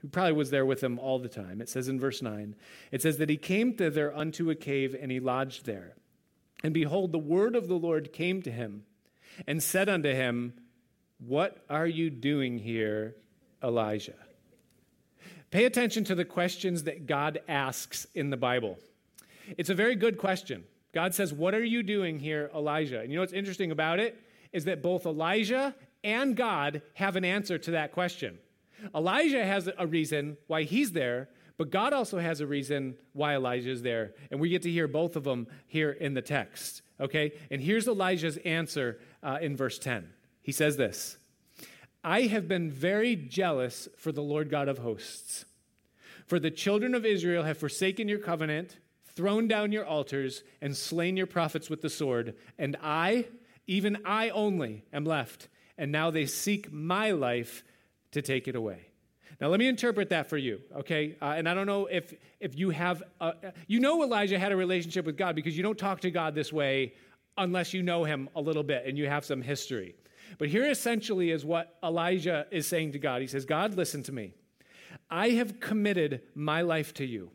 Who probably was there with him all the time. It says in verse 9, it says that he came thither unto a cave, and he lodged there. And behold, the word of the Lord came to him, and said unto him, What are you doing here, Elijah? Pay attention to the questions that God asks in the Bible. It's a very good question. God says, What are you doing here, Elijah? And you know what's interesting about it? Is that both Elijah and God have an answer to that question. Elijah has a reason why he's there, but God also has a reason why Elijah is there. And we get to hear both of them here in the text. Okay? And here's Elijah's answer uh, in verse 10. He says this I have been very jealous for the Lord God of hosts. For the children of Israel have forsaken your covenant, thrown down your altars, and slain your prophets with the sword. And I, even I only, am left. And now they seek my life to take it away. Now, let me interpret that for you, okay? Uh, and I don't know if, if you have, uh, you know, Elijah had a relationship with God because you don't talk to God this way unless you know him a little bit and you have some history. But here essentially is what Elijah is saying to God. He says, God, listen to me. I have committed my life to you.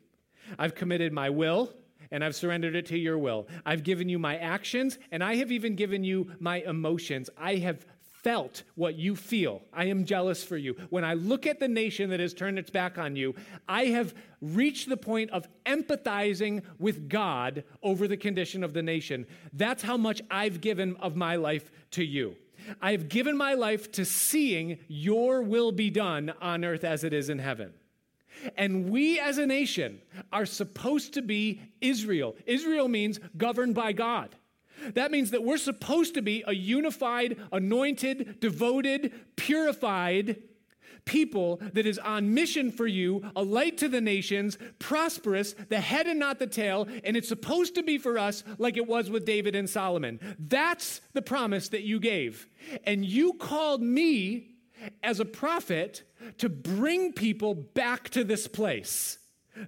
I've committed my will and I've surrendered it to your will. I've given you my actions and I have even given you my emotions. I have felt what you feel. I am jealous for you. When I look at the nation that has turned its back on you, I have reached the point of empathizing with God over the condition of the nation. That's how much I've given of my life to you. I have given my life to seeing your will be done on earth as it is in heaven. And we as a nation are supposed to be Israel. Israel means governed by God. That means that we're supposed to be a unified, anointed, devoted, purified people that is on mission for you, a light to the nations, prosperous, the head and not the tail, and it's supposed to be for us like it was with David and Solomon. That's the promise that you gave. And you called me as a prophet to bring people back to this place.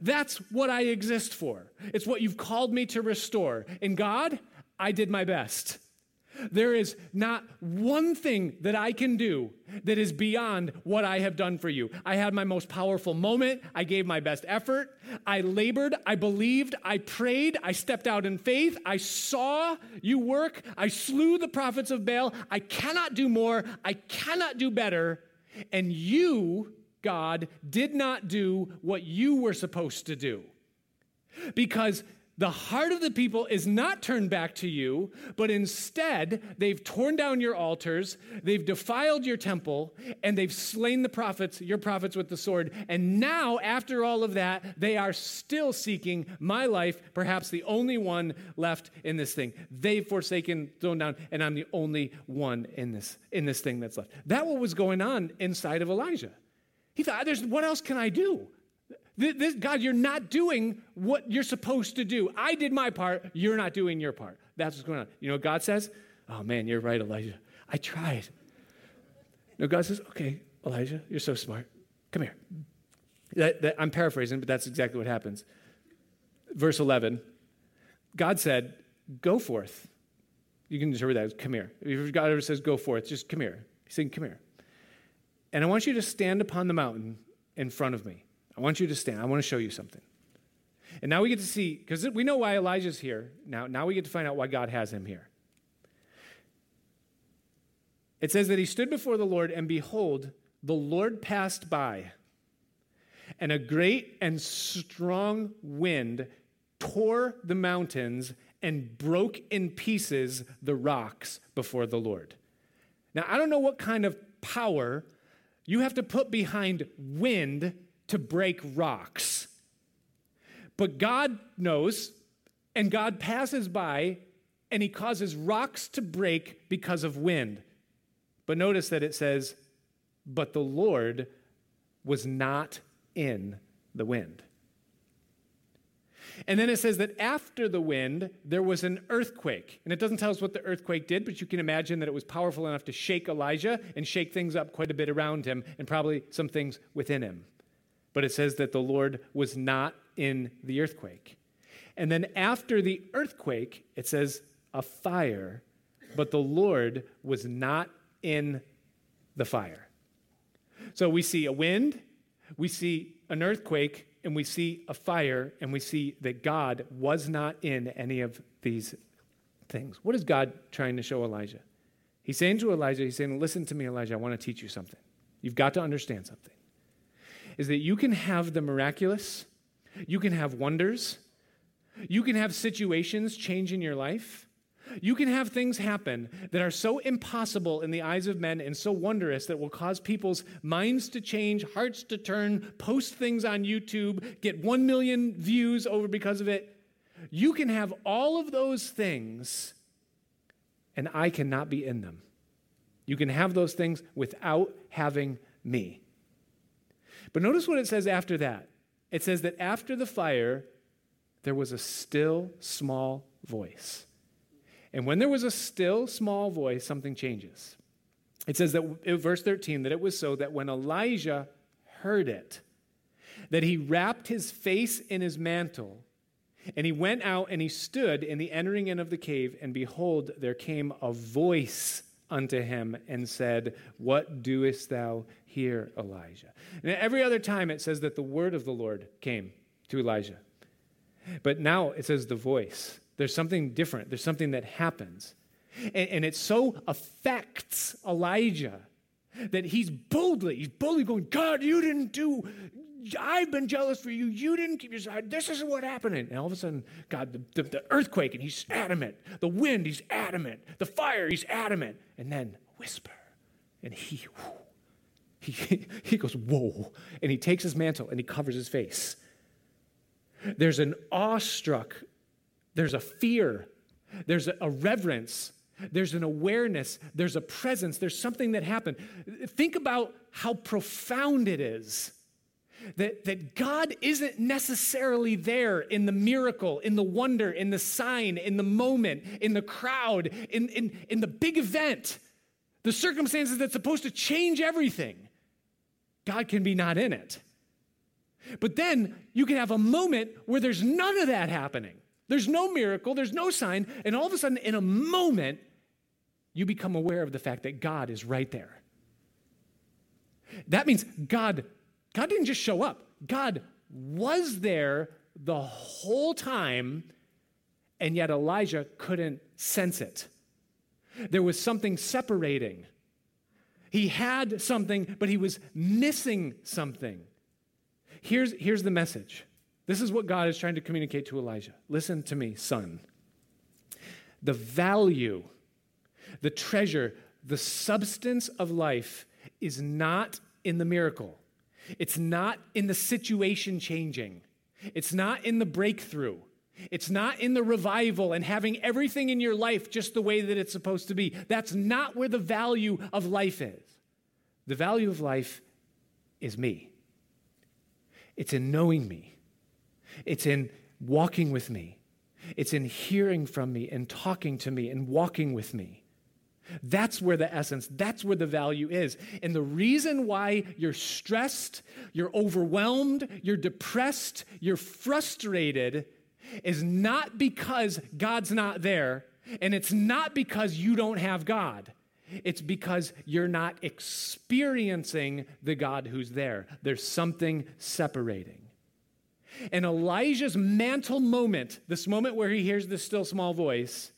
That's what I exist for. It's what you've called me to restore. And God, I did my best. There is not one thing that I can do that is beyond what I have done for you. I had my most powerful moment. I gave my best effort. I labored. I believed. I prayed. I stepped out in faith. I saw you work. I slew the prophets of Baal. I cannot do more. I cannot do better. And you, God, did not do what you were supposed to do. Because the heart of the people is not turned back to you, but instead they've torn down your altars, they've defiled your temple, and they've slain the prophets, your prophets with the sword. And now, after all of that, they are still seeking my life, perhaps the only one left in this thing. They've forsaken, thrown down, and I'm the only one in this, in this thing that's left. That what was going on inside of Elijah. He thought, There's, what else can I do? This, God, you're not doing what you're supposed to do. I did my part. You're not doing your part. That's what's going on. You know what God says? Oh, man, you're right, Elijah. I tried. No, God says, okay, Elijah, you're so smart. Come here. That, that, I'm paraphrasing, but that's exactly what happens. Verse 11 God said, Go forth. You can interpret that as come here. If God ever says go forth, just come here. He's saying, Come here. And I want you to stand upon the mountain in front of me. I want you to stand. I want to show you something. And now we get to see, because we know why Elijah's here. Now, now we get to find out why God has him here. It says that he stood before the Lord, and behold, the Lord passed by, and a great and strong wind tore the mountains and broke in pieces the rocks before the Lord. Now, I don't know what kind of power you have to put behind wind to break rocks. But God knows, and God passes by, and He causes rocks to break because of wind. But notice that it says, but the Lord was not in the wind. And then it says that after the wind, there was an earthquake. And it doesn't tell us what the earthquake did, but you can imagine that it was powerful enough to shake Elijah and shake things up quite a bit around him and probably some things within him. But it says that the Lord was not in the earthquake. And then after the earthquake, it says a fire, but the Lord was not in the fire. So we see a wind, we see an earthquake, and we see a fire, and we see that God was not in any of these things. What is God trying to show Elijah? He's saying to Elijah, He's saying, Listen to me, Elijah, I want to teach you something. You've got to understand something. Is that you can have the miraculous, you can have wonders, you can have situations change in your life, you can have things happen that are so impossible in the eyes of men and so wondrous that will cause people's minds to change, hearts to turn, post things on YouTube, get 1 million views over because of it. You can have all of those things, and I cannot be in them. You can have those things without having me. But notice what it says after that. It says that after the fire, there was a still small voice. And when there was a still small voice, something changes. It says that verse 13 that it was so that when Elijah heard it, that he wrapped his face in his mantle, and he went out and he stood in the entering in of the cave, and behold, there came a voice unto him and said, What doest thou here, Elijah? And every other time it says that the word of the Lord came to Elijah. But now it says the voice. There's something different, there's something that happens. And, and it so affects Elijah that he's boldly, he's boldly going, God, you didn't do, I've been jealous for you. You didn't keep your side. This is what happened. And all of a sudden, God, the, the, the, earthquake, and he's adamant. The wind, he's adamant. The fire, he's adamant. And then whisper. And he, whoo, he, he goes, whoa. And he takes his mantle and he covers his face. There's an awestruck there's a fear, there's a reverence, there's an awareness, there's a presence, there's something that happened. Think about how profound it is. That, that God isn't necessarily there in the miracle, in the wonder, in the sign, in the moment, in the crowd, in, in, in the big event, the circumstances that's supposed to change everything. God can be not in it. But then you can have a moment where there's none of that happening. There's no miracle, there's no sign, and all of a sudden, in a moment, you become aware of the fact that God is right there. That means God, God didn't just show up, God was there the whole time, and yet Elijah couldn't sense it. There was something separating. He had something, but he was missing something. Here's, here's the message this is what God is trying to communicate to Elijah. Listen to me, son. The value, the treasure, the substance of life is not in the miracle. It's not in the situation changing. It's not in the breakthrough. It's not in the revival and having everything in your life just the way that it's supposed to be. That's not where the value of life is. The value of life is me, it's in knowing me, it's in walking with me. It's in hearing from me and talking to me and walking with me. That's where the essence, that's where the value is. And the reason why you're stressed, you're overwhelmed, you're depressed, you're frustrated is not because God's not there, and it's not because you don't have God. It's because you're not experiencing the God who's there. There's something separating. And Elijah's mantle moment, this moment where he hears the still small voice,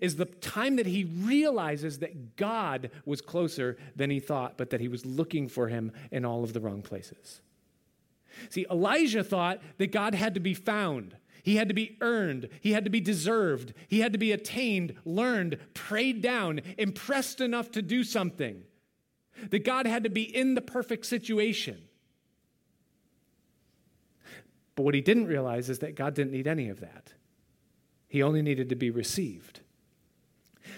is the time that he realizes that God was closer than he thought, but that he was looking for him in all of the wrong places. See, Elijah thought that God had to be found. He had to be earned. He had to be deserved. He had to be attained, learned, prayed down, impressed enough to do something. That God had to be in the perfect situation. But what he didn't realize is that God didn't need any of that. He only needed to be received.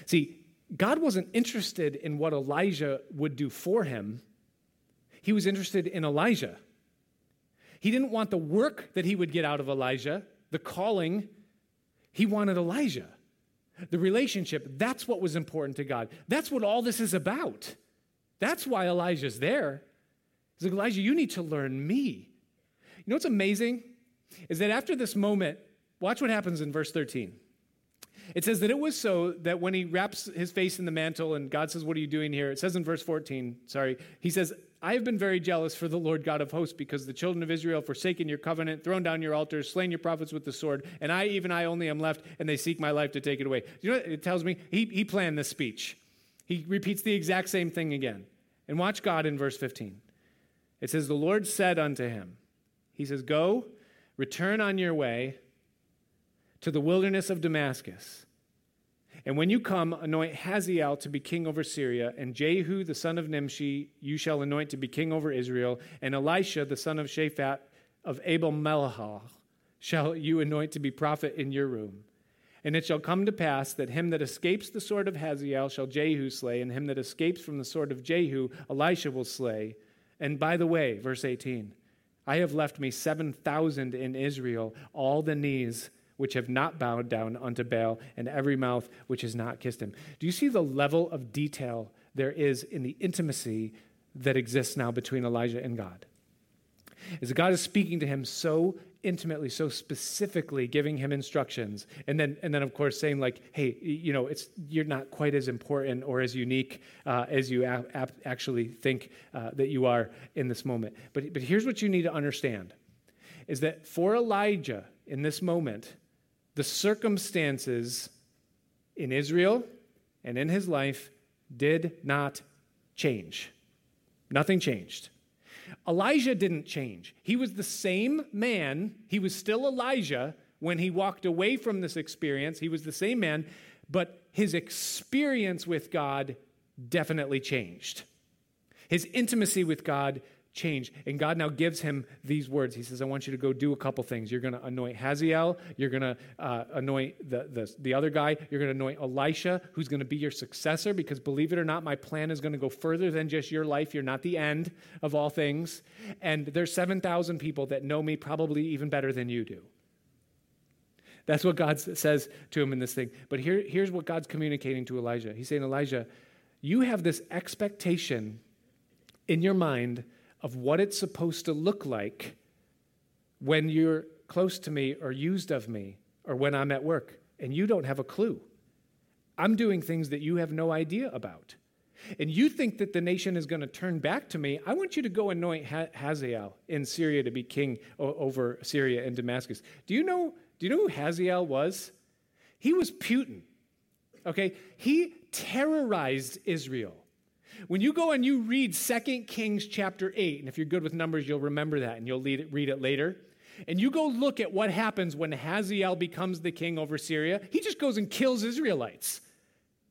See, God wasn't interested in what Elijah would do for him, he was interested in Elijah. He didn't want the work that he would get out of Elijah, the calling. He wanted Elijah. The relationship, that's what was important to God. That's what all this is about. That's why Elijah's there. He's like, Elijah, you need to learn me. You know what's amazing? Is that after this moment, watch what happens in verse 13. It says that it was so that when he wraps his face in the mantle and God says, What are you doing here? It says in verse 14, sorry, he says, I have been very jealous for the Lord God of hosts because the children of Israel have forsaken your covenant, thrown down your altars, slain your prophets with the sword, and I, even I only am left, and they seek my life to take it away. You know what it tells me? He, he planned this speech. He repeats the exact same thing again. And watch God in verse 15. It says, The Lord said unto him, He says, Go, return on your way to the wilderness of Damascus. And when you come, anoint Hazael to be king over Syria, and Jehu the son of Nimshi you shall anoint to be king over Israel, and Elisha the son of Shaphat of Abel Melahah shall you anoint to be prophet in your room. And it shall come to pass that him that escapes the sword of Hazael shall Jehu slay, and him that escapes from the sword of Jehu Elisha will slay. And by the way, verse 18, I have left me 7,000 in Israel, all the knees which have not bowed down unto Baal, and every mouth which has not kissed him. Do you see the level of detail there is in the intimacy that exists now between Elijah and God? Is God is speaking to him so intimately, so specifically, giving him instructions, and then, and then of course, saying like, "Hey, you know, it's you're not quite as important or as unique uh, as you a- a- actually think uh, that you are in this moment." But but here's what you need to understand: is that for Elijah in this moment, the circumstances in Israel and in his life did not change. Nothing changed. Elijah didn't change. He was the same man. He was still Elijah when he walked away from this experience. He was the same man, but his experience with God definitely changed. His intimacy with God change. And God now gives him these words. He says, I want you to go do a couple things. You're going to anoint Hazael. You're going to uh, anoint the, the, the other guy. You're going to anoint Elisha, who's going to be your successor, because believe it or not, my plan is going to go further than just your life. You're not the end of all things. And there's 7,000 people that know me probably even better than you do. That's what God says to him in this thing. But here, here's what God's communicating to Elijah. He's saying, Elijah, you have this expectation in your mind of what it's supposed to look like when you're close to me or used of me or when I'm at work, and you don't have a clue. I'm doing things that you have no idea about. And you think that the nation is going to turn back to me. I want you to go anoint Hazael in Syria to be king over Syria and Damascus. Do you know, do you know who Hazael was? He was Putin. Okay? He terrorized Israel. When you go and you read 2 Kings chapter 8, and if you're good with numbers, you'll remember that and you'll it, read it later. And you go look at what happens when Hazael becomes the king over Syria, he just goes and kills Israelites.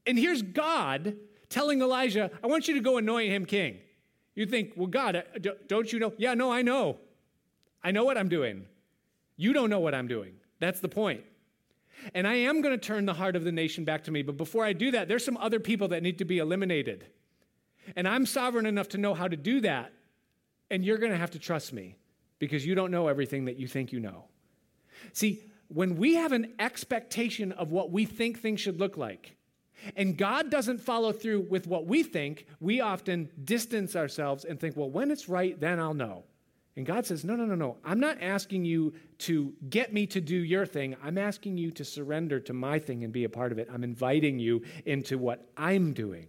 And here's God telling Elijah, I want you to go anoint him king. You think, well, God, uh, don't you know? Yeah, no, I know. I know what I'm doing. You don't know what I'm doing. That's the point. And I am going to turn the heart of the nation back to me. But before I do that, there's some other people that need to be eliminated. And I'm sovereign enough to know how to do that. And you're going to have to trust me because you don't know everything that you think you know. See, when we have an expectation of what we think things should look like, And God doesn't follow through with what we think. We often distance ourselves and think, well, when it's right, then I'll know. And God says, no, no, no, no. I'm not asking you to get me to do your thing. I'm asking you to surrender to my thing and be a part of it. I'm inviting you into what I'm doing.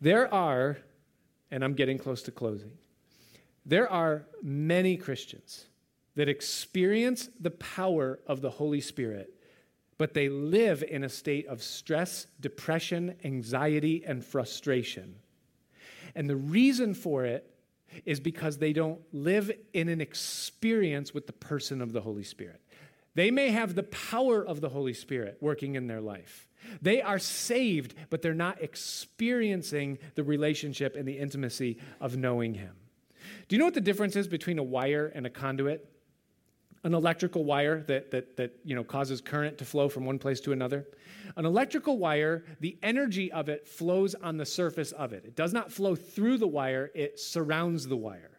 There are, and I'm getting close to closing, there are many Christians that experience the power of the Holy Spirit but they live in a state of stress, depression, anxiety, and frustration. And the reason for it is because they don't live in an experience with the person of the Holy Spirit. They may have the power of the Holy Spirit working in their life. They are saved, but they're not experiencing the relationship and the intimacy of knowing Him. Do you know what the difference is between a wire and a conduit? an electrical wire that, that, that you know, causes current to flow from one place to another. An electrical wire, the energy of it flows on the surface of it. It does not flow through the wire, it surrounds the wire.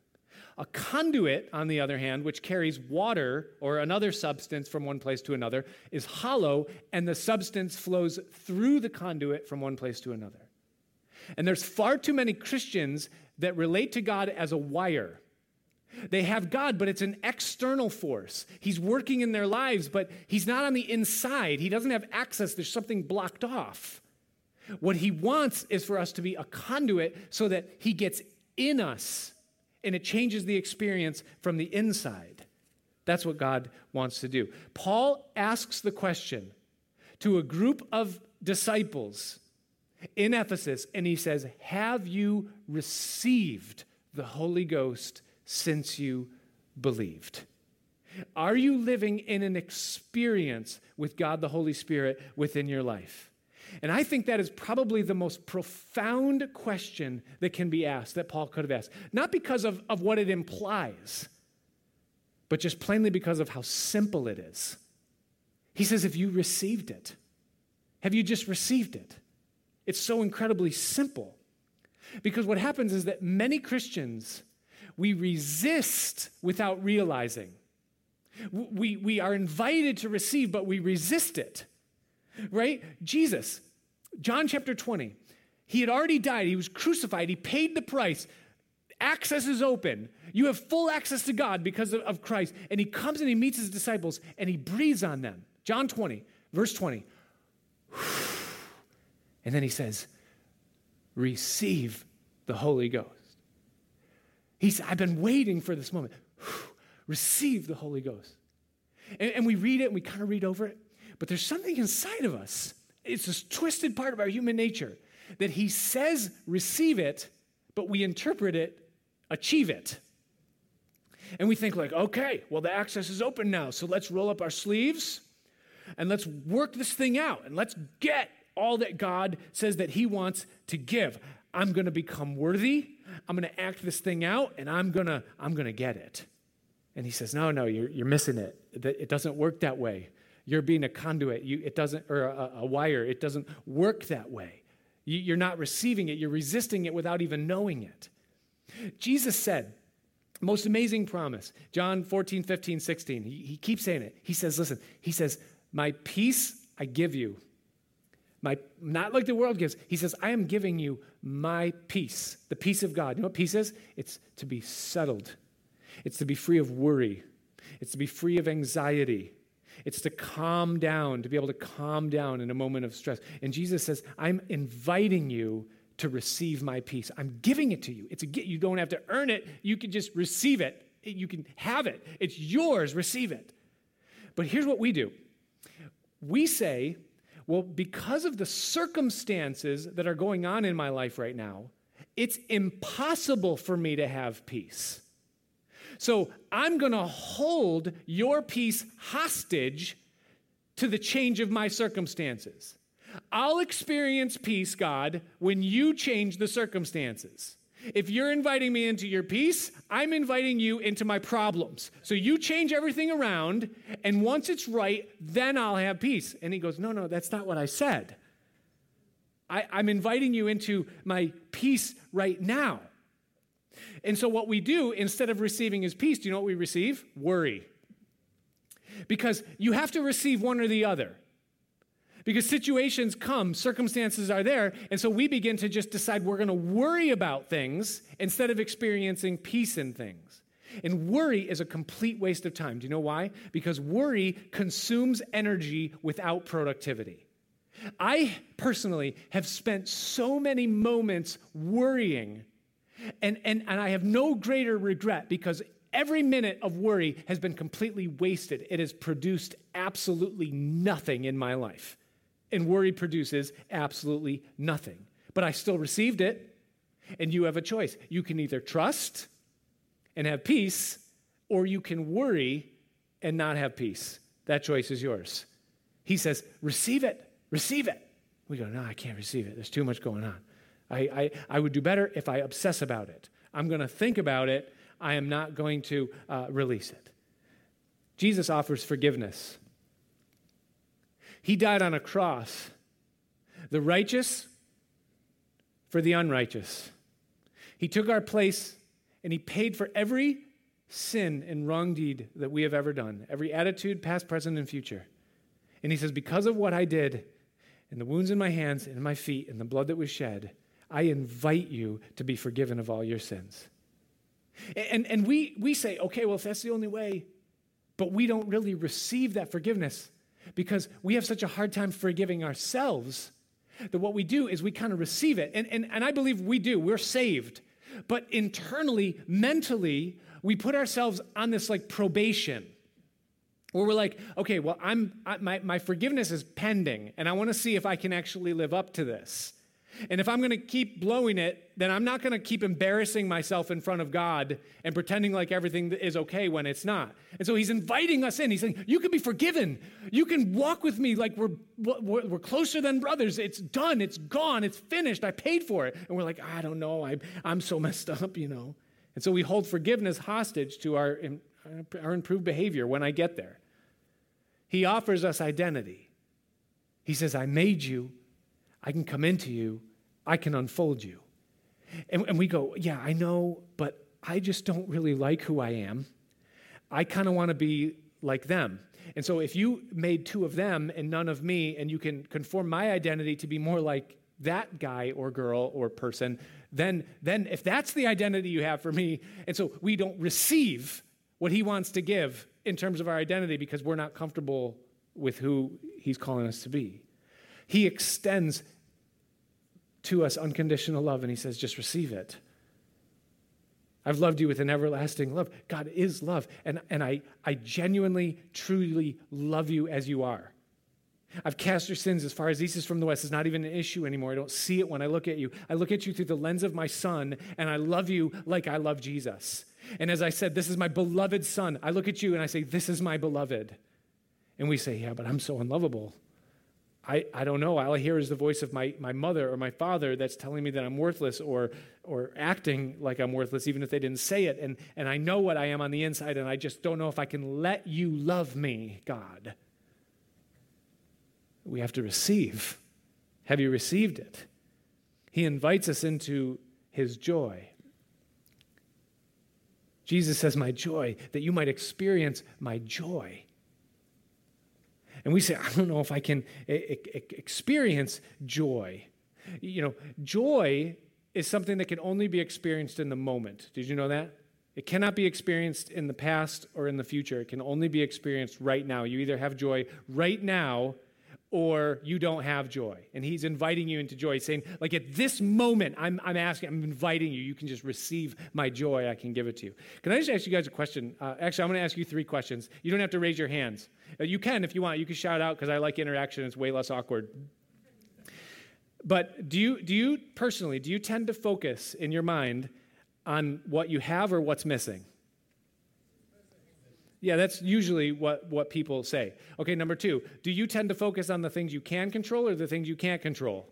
A conduit, on the other hand, which carries water or another substance from one place to another, is hollow, and the substance flows through the conduit from one place to another. And there's far too many Christians that relate to God as a wire they have God, but it's an external force. He's working in their lives, but He's not on the inside. He doesn't have access. There's something blocked off. What He wants is for us to be a conduit so that He gets in us and it changes the experience from the inside. That's what God wants to do. Paul asks the question to a group of disciples in Ephesus, and he says, Have you received the Holy Ghost? since you believed? Are you living in an experience with God the Holy Spirit within your life? And I think that is probably the most profound question that can be asked that Paul could have asked. Not because of, of what it implies, but just plainly because of how simple it is. He says, If you received it, have you just received it? It's so incredibly simple. Because what happens is that many Christians we resist without realizing. We, we are invited to receive, but we resist it. Right? Jesus, John chapter 20, he had already died. He was crucified. He paid the price. Access is open. You have full access to God because of, of Christ. And he comes and he meets his disciples and he breathes on them. John 20, verse 20. And then he says, Receive the Holy Ghost. He said, I've been waiting for this moment. Receive the Holy Ghost. And, and we read it and we kind of read over it, but there's something inside of us. It's this twisted part of our human nature that he says, receive it, but we interpret it, achieve it. And we think, like, okay, well, the access is open now, so let's roll up our sleeves and let's work this thing out and let's get all that God says that He wants to give. I'm going to become worthy. I'm going to act this thing out and I'm going to I'm going to get it. And he says, No, no, you're, you're missing it. It doesn't work that way. You're being a conduit. You, it doesn't, or a, a wire. It doesn't work that way. You, you're not receiving it. You're resisting it without even knowing it. Jesus said, most amazing promise, John 14, 15, 16. He, he keeps saying it. He says, Listen, he says, My peace I give you my, not like the world gives. He says, I am giving you my peace, the peace of God. You know what peace is? It's to be settled, it's to be free of worry, it's to be free of anxiety. It's to calm down, to be able to calm down in a moment of stress. And Jesus says, I'm inviting you to receive my peace. I'm giving it to you. It's a you don't have to earn it. You can just receive it. You can have it. It's yours. Receive it. But here's what we do. We say, well, because of the circumstances that are going on in my life right now, it's impossible for me to have peace. So I'm going to hold your peace hostage to the change of my circumstances. I'll experience peace, God, when you change the circumstances. If you're inviting me into your peace, I'm inviting you into my problems. So you change everything around, and once it's right, then I'll have peace. And he goes, No, no, that's not what I said. I, I'm inviting you into my peace right now. And so, what we do, instead of receiving his peace, do you know what we receive? Worry. Because you have to receive one or the other. Because situations come, circumstances are there, and so we begin to just decide we're going to worry about things instead of experiencing peace in things. And worry is a complete waste of time. Do you know why? Because worry consumes energy without productivity. I personally have spent so many moments worrying, and, and, and I have no greater regret because every minute of worry has been completely wasted. It has produced absolutely nothing in my life. And worry produces absolutely nothing. But I still received it, and you have a choice. You can either trust and have peace, or you can worry and not have peace. That choice is yours. He says, receive it, receive it. We go, no, I can't receive it. There's too much going on. I, I, I would do better if I obsess about it. I'm going to think about it. I am not going to uh, release it. Jesus offers forgiveness. He died on a cross, the righteous for the unrighteous. He took our place and he paid for every sin and wrong deed that we have ever done, every attitude, past, present, and future. And he says, Because of what I did, and the wounds in my hands and in my feet, and the blood that was shed, I invite you to be forgiven of all your sins. And, and we, we say, okay, well, if that's the only way, but we don't really receive that forgiveness because we have such a hard time forgiving ourselves that what we do is we kind of receive it. And, and, and I believe we do. We're saved. But internally, mentally, we put ourselves on this like probation where we're like, okay, well, I'm, I, my, my forgiveness is pending, and I want to see if I can actually live up to this. And if I'm going to keep blowing it, then I'm not going to keep embarrassing myself in front of God and pretending like everything is okay when it's not. And so he's inviting us in. He's saying, You can be forgiven. You can walk with me like we're, we're, we're closer than brothers. It's done. It's gone. It's finished. I paid for it. And we're like, I don't know. I, I'm so messed up, you know. And so we hold forgiveness hostage to our, our improved behavior when I get there. He offers us identity. He says, I made you. I can come into you I can unfold you. And, and we go, Yeah, I know, but I just don't really like who I am. I kind of want to be like them. And so if you made two of them and none of me, and you can conform my identity to be more like that guy or girl or person, then, then if that's the identity you have for me, and so we don't receive what he wants to give in terms of our identity because we're not comfortable with who he's calling us to be. He extends to us unconditional love, and He says, just receive it. I've loved you with an everlasting love. God is love, and, and I, I genuinely, truly love you as you are. I've cast your sins as far as east is from the west. It's not even an issue anymore. I don't see it when I look at you. I look at you through the lens of my son, and I love you like I love Jesus. And as I said, this is my beloved son. I look at you and I say, This is my beloved. And we say, Yeah, but I'm so unlovable. I, I don't know. All I hear is the voice of my, my mother or my father that's telling me that I'm worthless or, or acting like I'm worthless, even if they didn't say it. And, and I know what I am on the inside, and I just don't know if I can let you love me, God. We have to receive. Have you received it? He invites us into his joy. Jesus says, My joy, that you might experience my joy. And we say, I don't know if I can experience joy. You know, joy is something that can only be experienced in the moment. Did you know that? It cannot be experienced in the past or in the future. It can only be experienced right now. You either have joy right now or you don't have joy. And he's inviting you into joy, saying, like, at this moment, I'm, I'm asking, I'm inviting you. You can just receive my joy. I can give it to you. Can I just ask you guys a question? Uh, actually, I'm going to ask you three questions. You don't have to raise your hands. Uh, you can if you want. You can shout out because I like interaction. It's way less awkward. But do you, do you personally, do you tend to focus in your mind on what you have or what's missing? Yeah, that's usually what, what people say. Okay, number two, do you tend to focus on the things you can control or the things you can't control?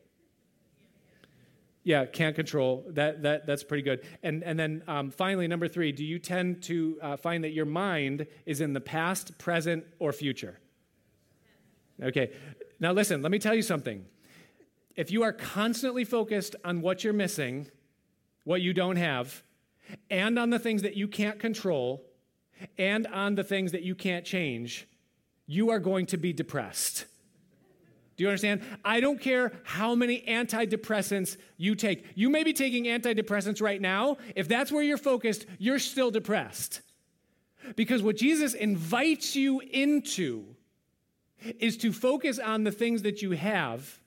Yeah, can't control. That, that, that's pretty good. And, and then um, finally, number three, do you tend to uh, find that your mind is in the past, present, or future? Okay, now listen, let me tell you something. If you are constantly focused on what you're missing, what you don't have, and on the things that you can't control, and on the things that you can't change, you are going to be depressed. Do you understand? I don't care how many antidepressants you take. You may be taking antidepressants right now. If that's where you're focused, you're still depressed. Because what Jesus invites you into is to focus on the things that you have,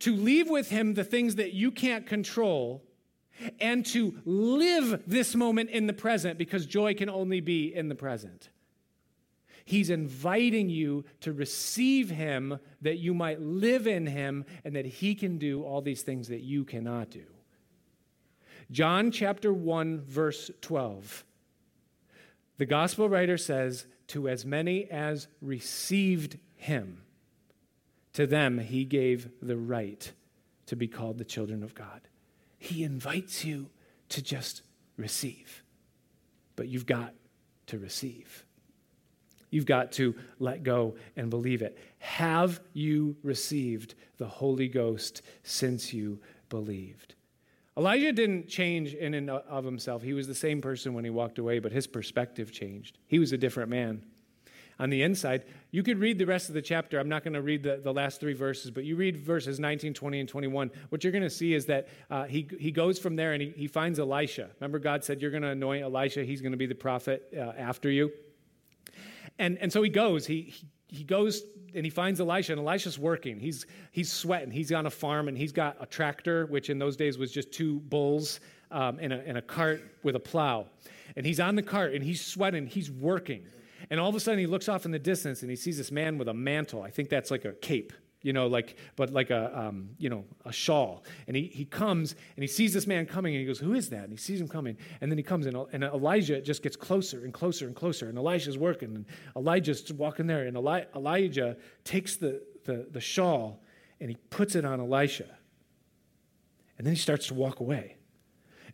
to leave with Him the things that you can't control, and to live this moment in the present because joy can only be in the present. He's inviting you to receive Him that you might live in Him and that He can do all these things that you cannot do. John chapter 1, verse 12. The gospel writer says, To as many as received Him, to them He gave the right to be called the children of God. He invites you to just receive, but you've got to receive. You've got to let go and believe it. Have you received the Holy Ghost since you believed? Elijah didn't change in and of himself. He was the same person when he walked away, but his perspective changed. He was a different man. On the inside, you could read the rest of the chapter. I'm not going to read the, the last three verses, but you read verses 19, 20, and 21. What you're going to see is that uh, he, he goes from there and he, he finds Elisha. Remember, God said, You're going to anoint Elisha, he's going to be the prophet uh, after you. And, and so he goes. He, he, he goes and he finds Elisha, and Elisha's working. He's, he's sweating. He's on a farm, and he's got a tractor, which in those days was just two bulls um, a, and a cart with a plow. And he's on the cart, and he's sweating. He's working. And all of a sudden, he looks off in the distance, and he sees this man with a mantle. I think that's like a cape you know, like, but like a, um, you know, a shawl. And he, he comes and he sees this man coming and he goes, Who is that? And he sees him coming. And then he comes in and Elijah just gets closer and closer and closer. And Elijah's working and Elijah's walking there. And Eli- Elijah takes the, the, the shawl and he puts it on Elisha. And then he starts to walk away.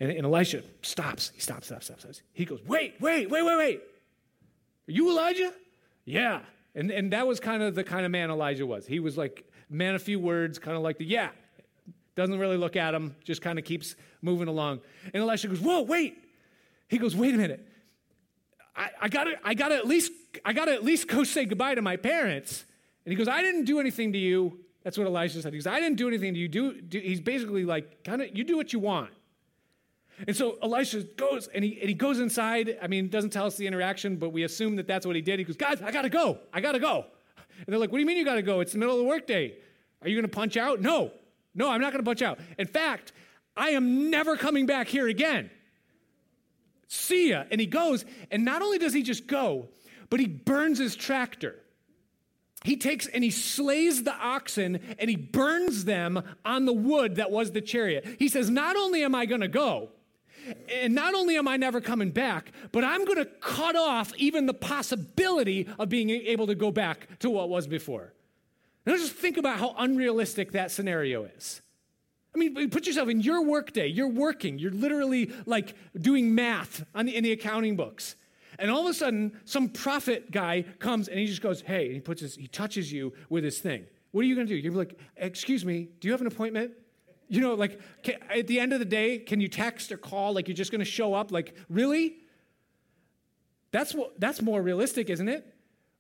And, and Elisha stops. He stops, stops, stops, stops. He goes, Wait, wait, wait, wait, wait. Are you Elijah? Yeah. And, and that was kind of the kind of man Elijah was. He was like, man, a few words, kind of like the, yeah, doesn't really look at him, just kind of keeps moving along. And Elisha goes, whoa, wait. He goes, wait a minute. I, I gotta, I gotta at least, I gotta at least go say goodbye to my parents. And he goes, I didn't do anything to you. That's what Elisha said. He goes, I didn't do anything to you. Do, do he's basically like, kind of, you do what you want. And so Elisha goes and he, and he goes inside. I mean, doesn't tell us the interaction, but we assume that that's what he did. He goes, Guys, I got to go. I got to go. And they're like, What do you mean you got to go? It's the middle of the workday. Are you going to punch out? No, no, I'm not going to punch out. In fact, I am never coming back here again. See ya. And he goes, and not only does he just go, but he burns his tractor. He takes and he slays the oxen and he burns them on the wood that was the chariot. He says, Not only am I going to go, and not only am I never coming back, but I'm going to cut off even the possibility of being able to go back to what was before. Now just think about how unrealistic that scenario is. I mean, put yourself in your workday. You're working. You're literally like doing math the, in the accounting books. And all of a sudden, some prophet guy comes and he just goes, "Hey!" And he puts his, he touches you with his thing. What are you going to do? You're like, "Excuse me, do you have an appointment?" You know, like can, at the end of the day, can you text or call like you're just going to show up? Like, really? That's what that's more realistic, isn't it?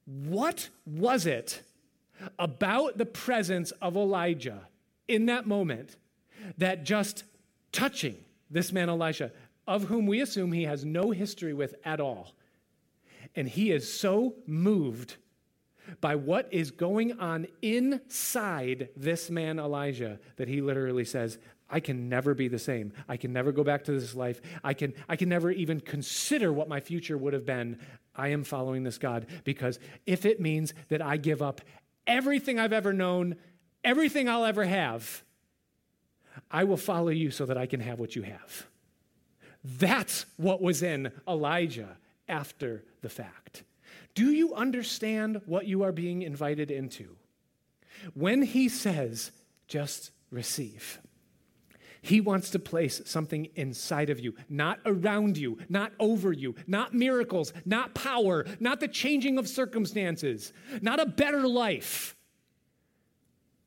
What was it about the presence of Elijah in that moment that just touching this man Elisha, of whom we assume he has no history with at all, and he is so moved by what is going on inside this man, Elijah, that he literally says, I can never be the same. I can never go back to this life. I can, I can never even consider what my future would have been. I am following this God because if it means that I give up everything I've ever known, everything I'll ever have, I will follow you so that I can have what you have. That's what was in Elijah after the fact. Do you understand what you are being invited into? When he says, just receive, he wants to place something inside of you, not around you, not over you, not miracles, not power, not the changing of circumstances, not a better life.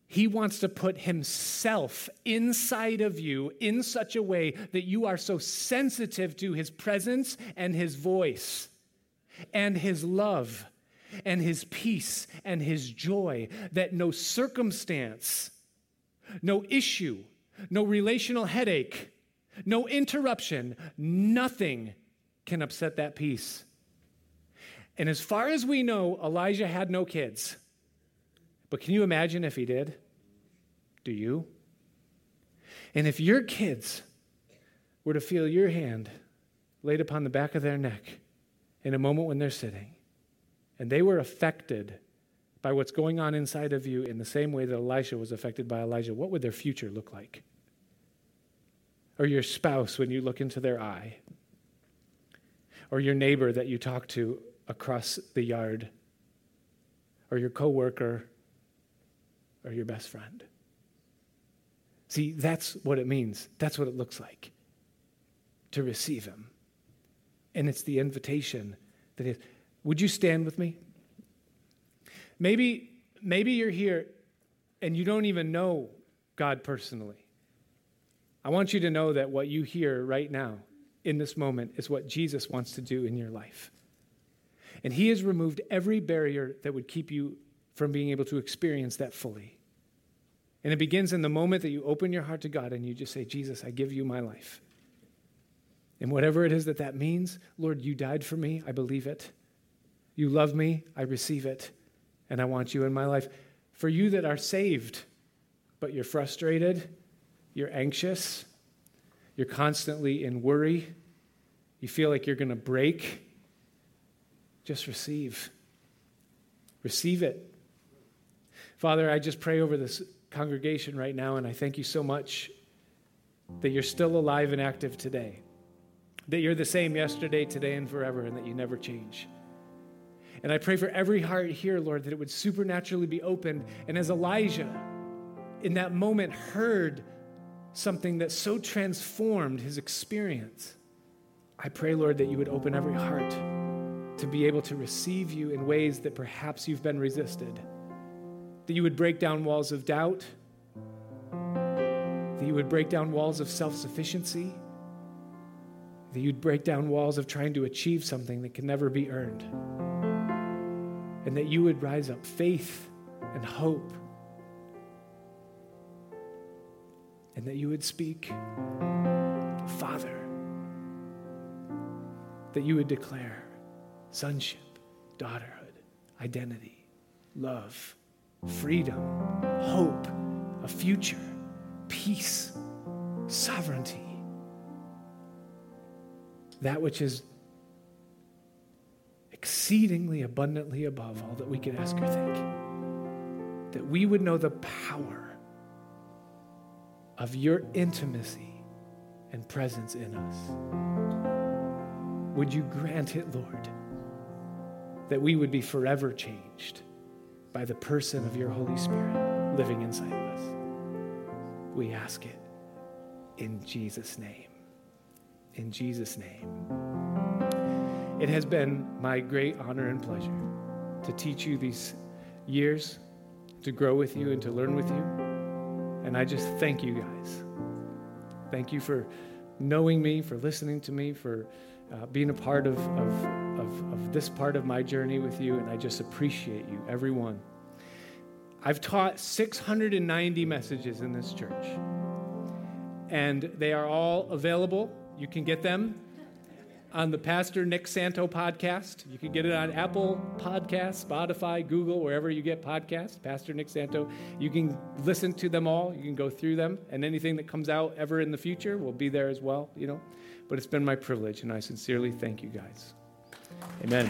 He wants to put himself inside of you in such a way that you are so sensitive to his presence and his voice and his love and his peace and his joy that no circumstance, no issue, no relational headache, no interruption, nothing can upset that peace. And as far as we know, Elijah had no kids. But can you imagine if he did? Do you? And if your kids were to feel your hand laid upon the back of their neck in a moment when they're sitting, and they were affected by what's going on inside of you in the same way that Elisha was affected by Elijah, what would their future look like? Or your spouse when you look into their eye? Or your neighbor that you talk to across the yard? Or your coworker? Or your best friend? See, that's what it means. That's what it looks like to receive Him. And it's the invitation that is. Would you stand with me? Maybe, maybe you're here and you don't even know God personally. I want you to know that what you hear right now in this moment is what Jesus wants to do in your life. And He has removed every barrier that would keep you from being able to experience that fully. And it begins in the moment that you open your heart to God and you just say, Jesus, I give you my life. And whatever it is that that means, Lord, you died for me. I believe it. You love me. I receive it. And I want you in my life. For you that are saved, but you're frustrated, you're anxious, you're constantly in worry, you feel like you're going to break, just receive. Receive it. Father, I just pray over this congregation right now, and I thank you so much that you're still alive and active today, that you're the same yesterday, today, and forever, and that you never change. And I pray for every heart here, Lord, that it would supernaturally be opened. And as Elijah, in that moment, heard something that so transformed his experience, I pray, Lord, that you would open every heart to be able to receive you in ways that perhaps you've been resisted that you would break down walls of doubt, that you would break down walls of self sufficiency, that you'd break down walls of trying to achieve something that can never be earned, and that you would rise up faith and hope, and that you would speak, Father, that you would declare sonship, daughterhood, identity, love freedom, hope, a future, peace, sovereignty. That which is exceedingly abundantly above all that we could ask or think. That we would know the power of your intimacy and presence in us. Would you grant it, Lord, that we would be forever changed? by the person of your Holy Spirit living inside of us. We ask it in Jesus' name. In Jesus' name. It has been my great honor and pleasure to teach you these years, to grow with you, and to learn with you. And I just thank you guys. Thank you for knowing me, for listening to me, for uh, being a part of, of, of, of this part of my journey with you, and I just appreciate you, everyone. I've taught 690 messages in this church, and they are all available. You can get them on the Pastor Nick Santo podcast. You can get it on Apple Podcasts, Spotify, Google, wherever you get podcasts. Pastor Nick Santo. You can listen to them all. You can go through them, and anything that comes out ever in the future will be there as well. You know, but it's been my privilege, and I sincerely thank you guys. Amen.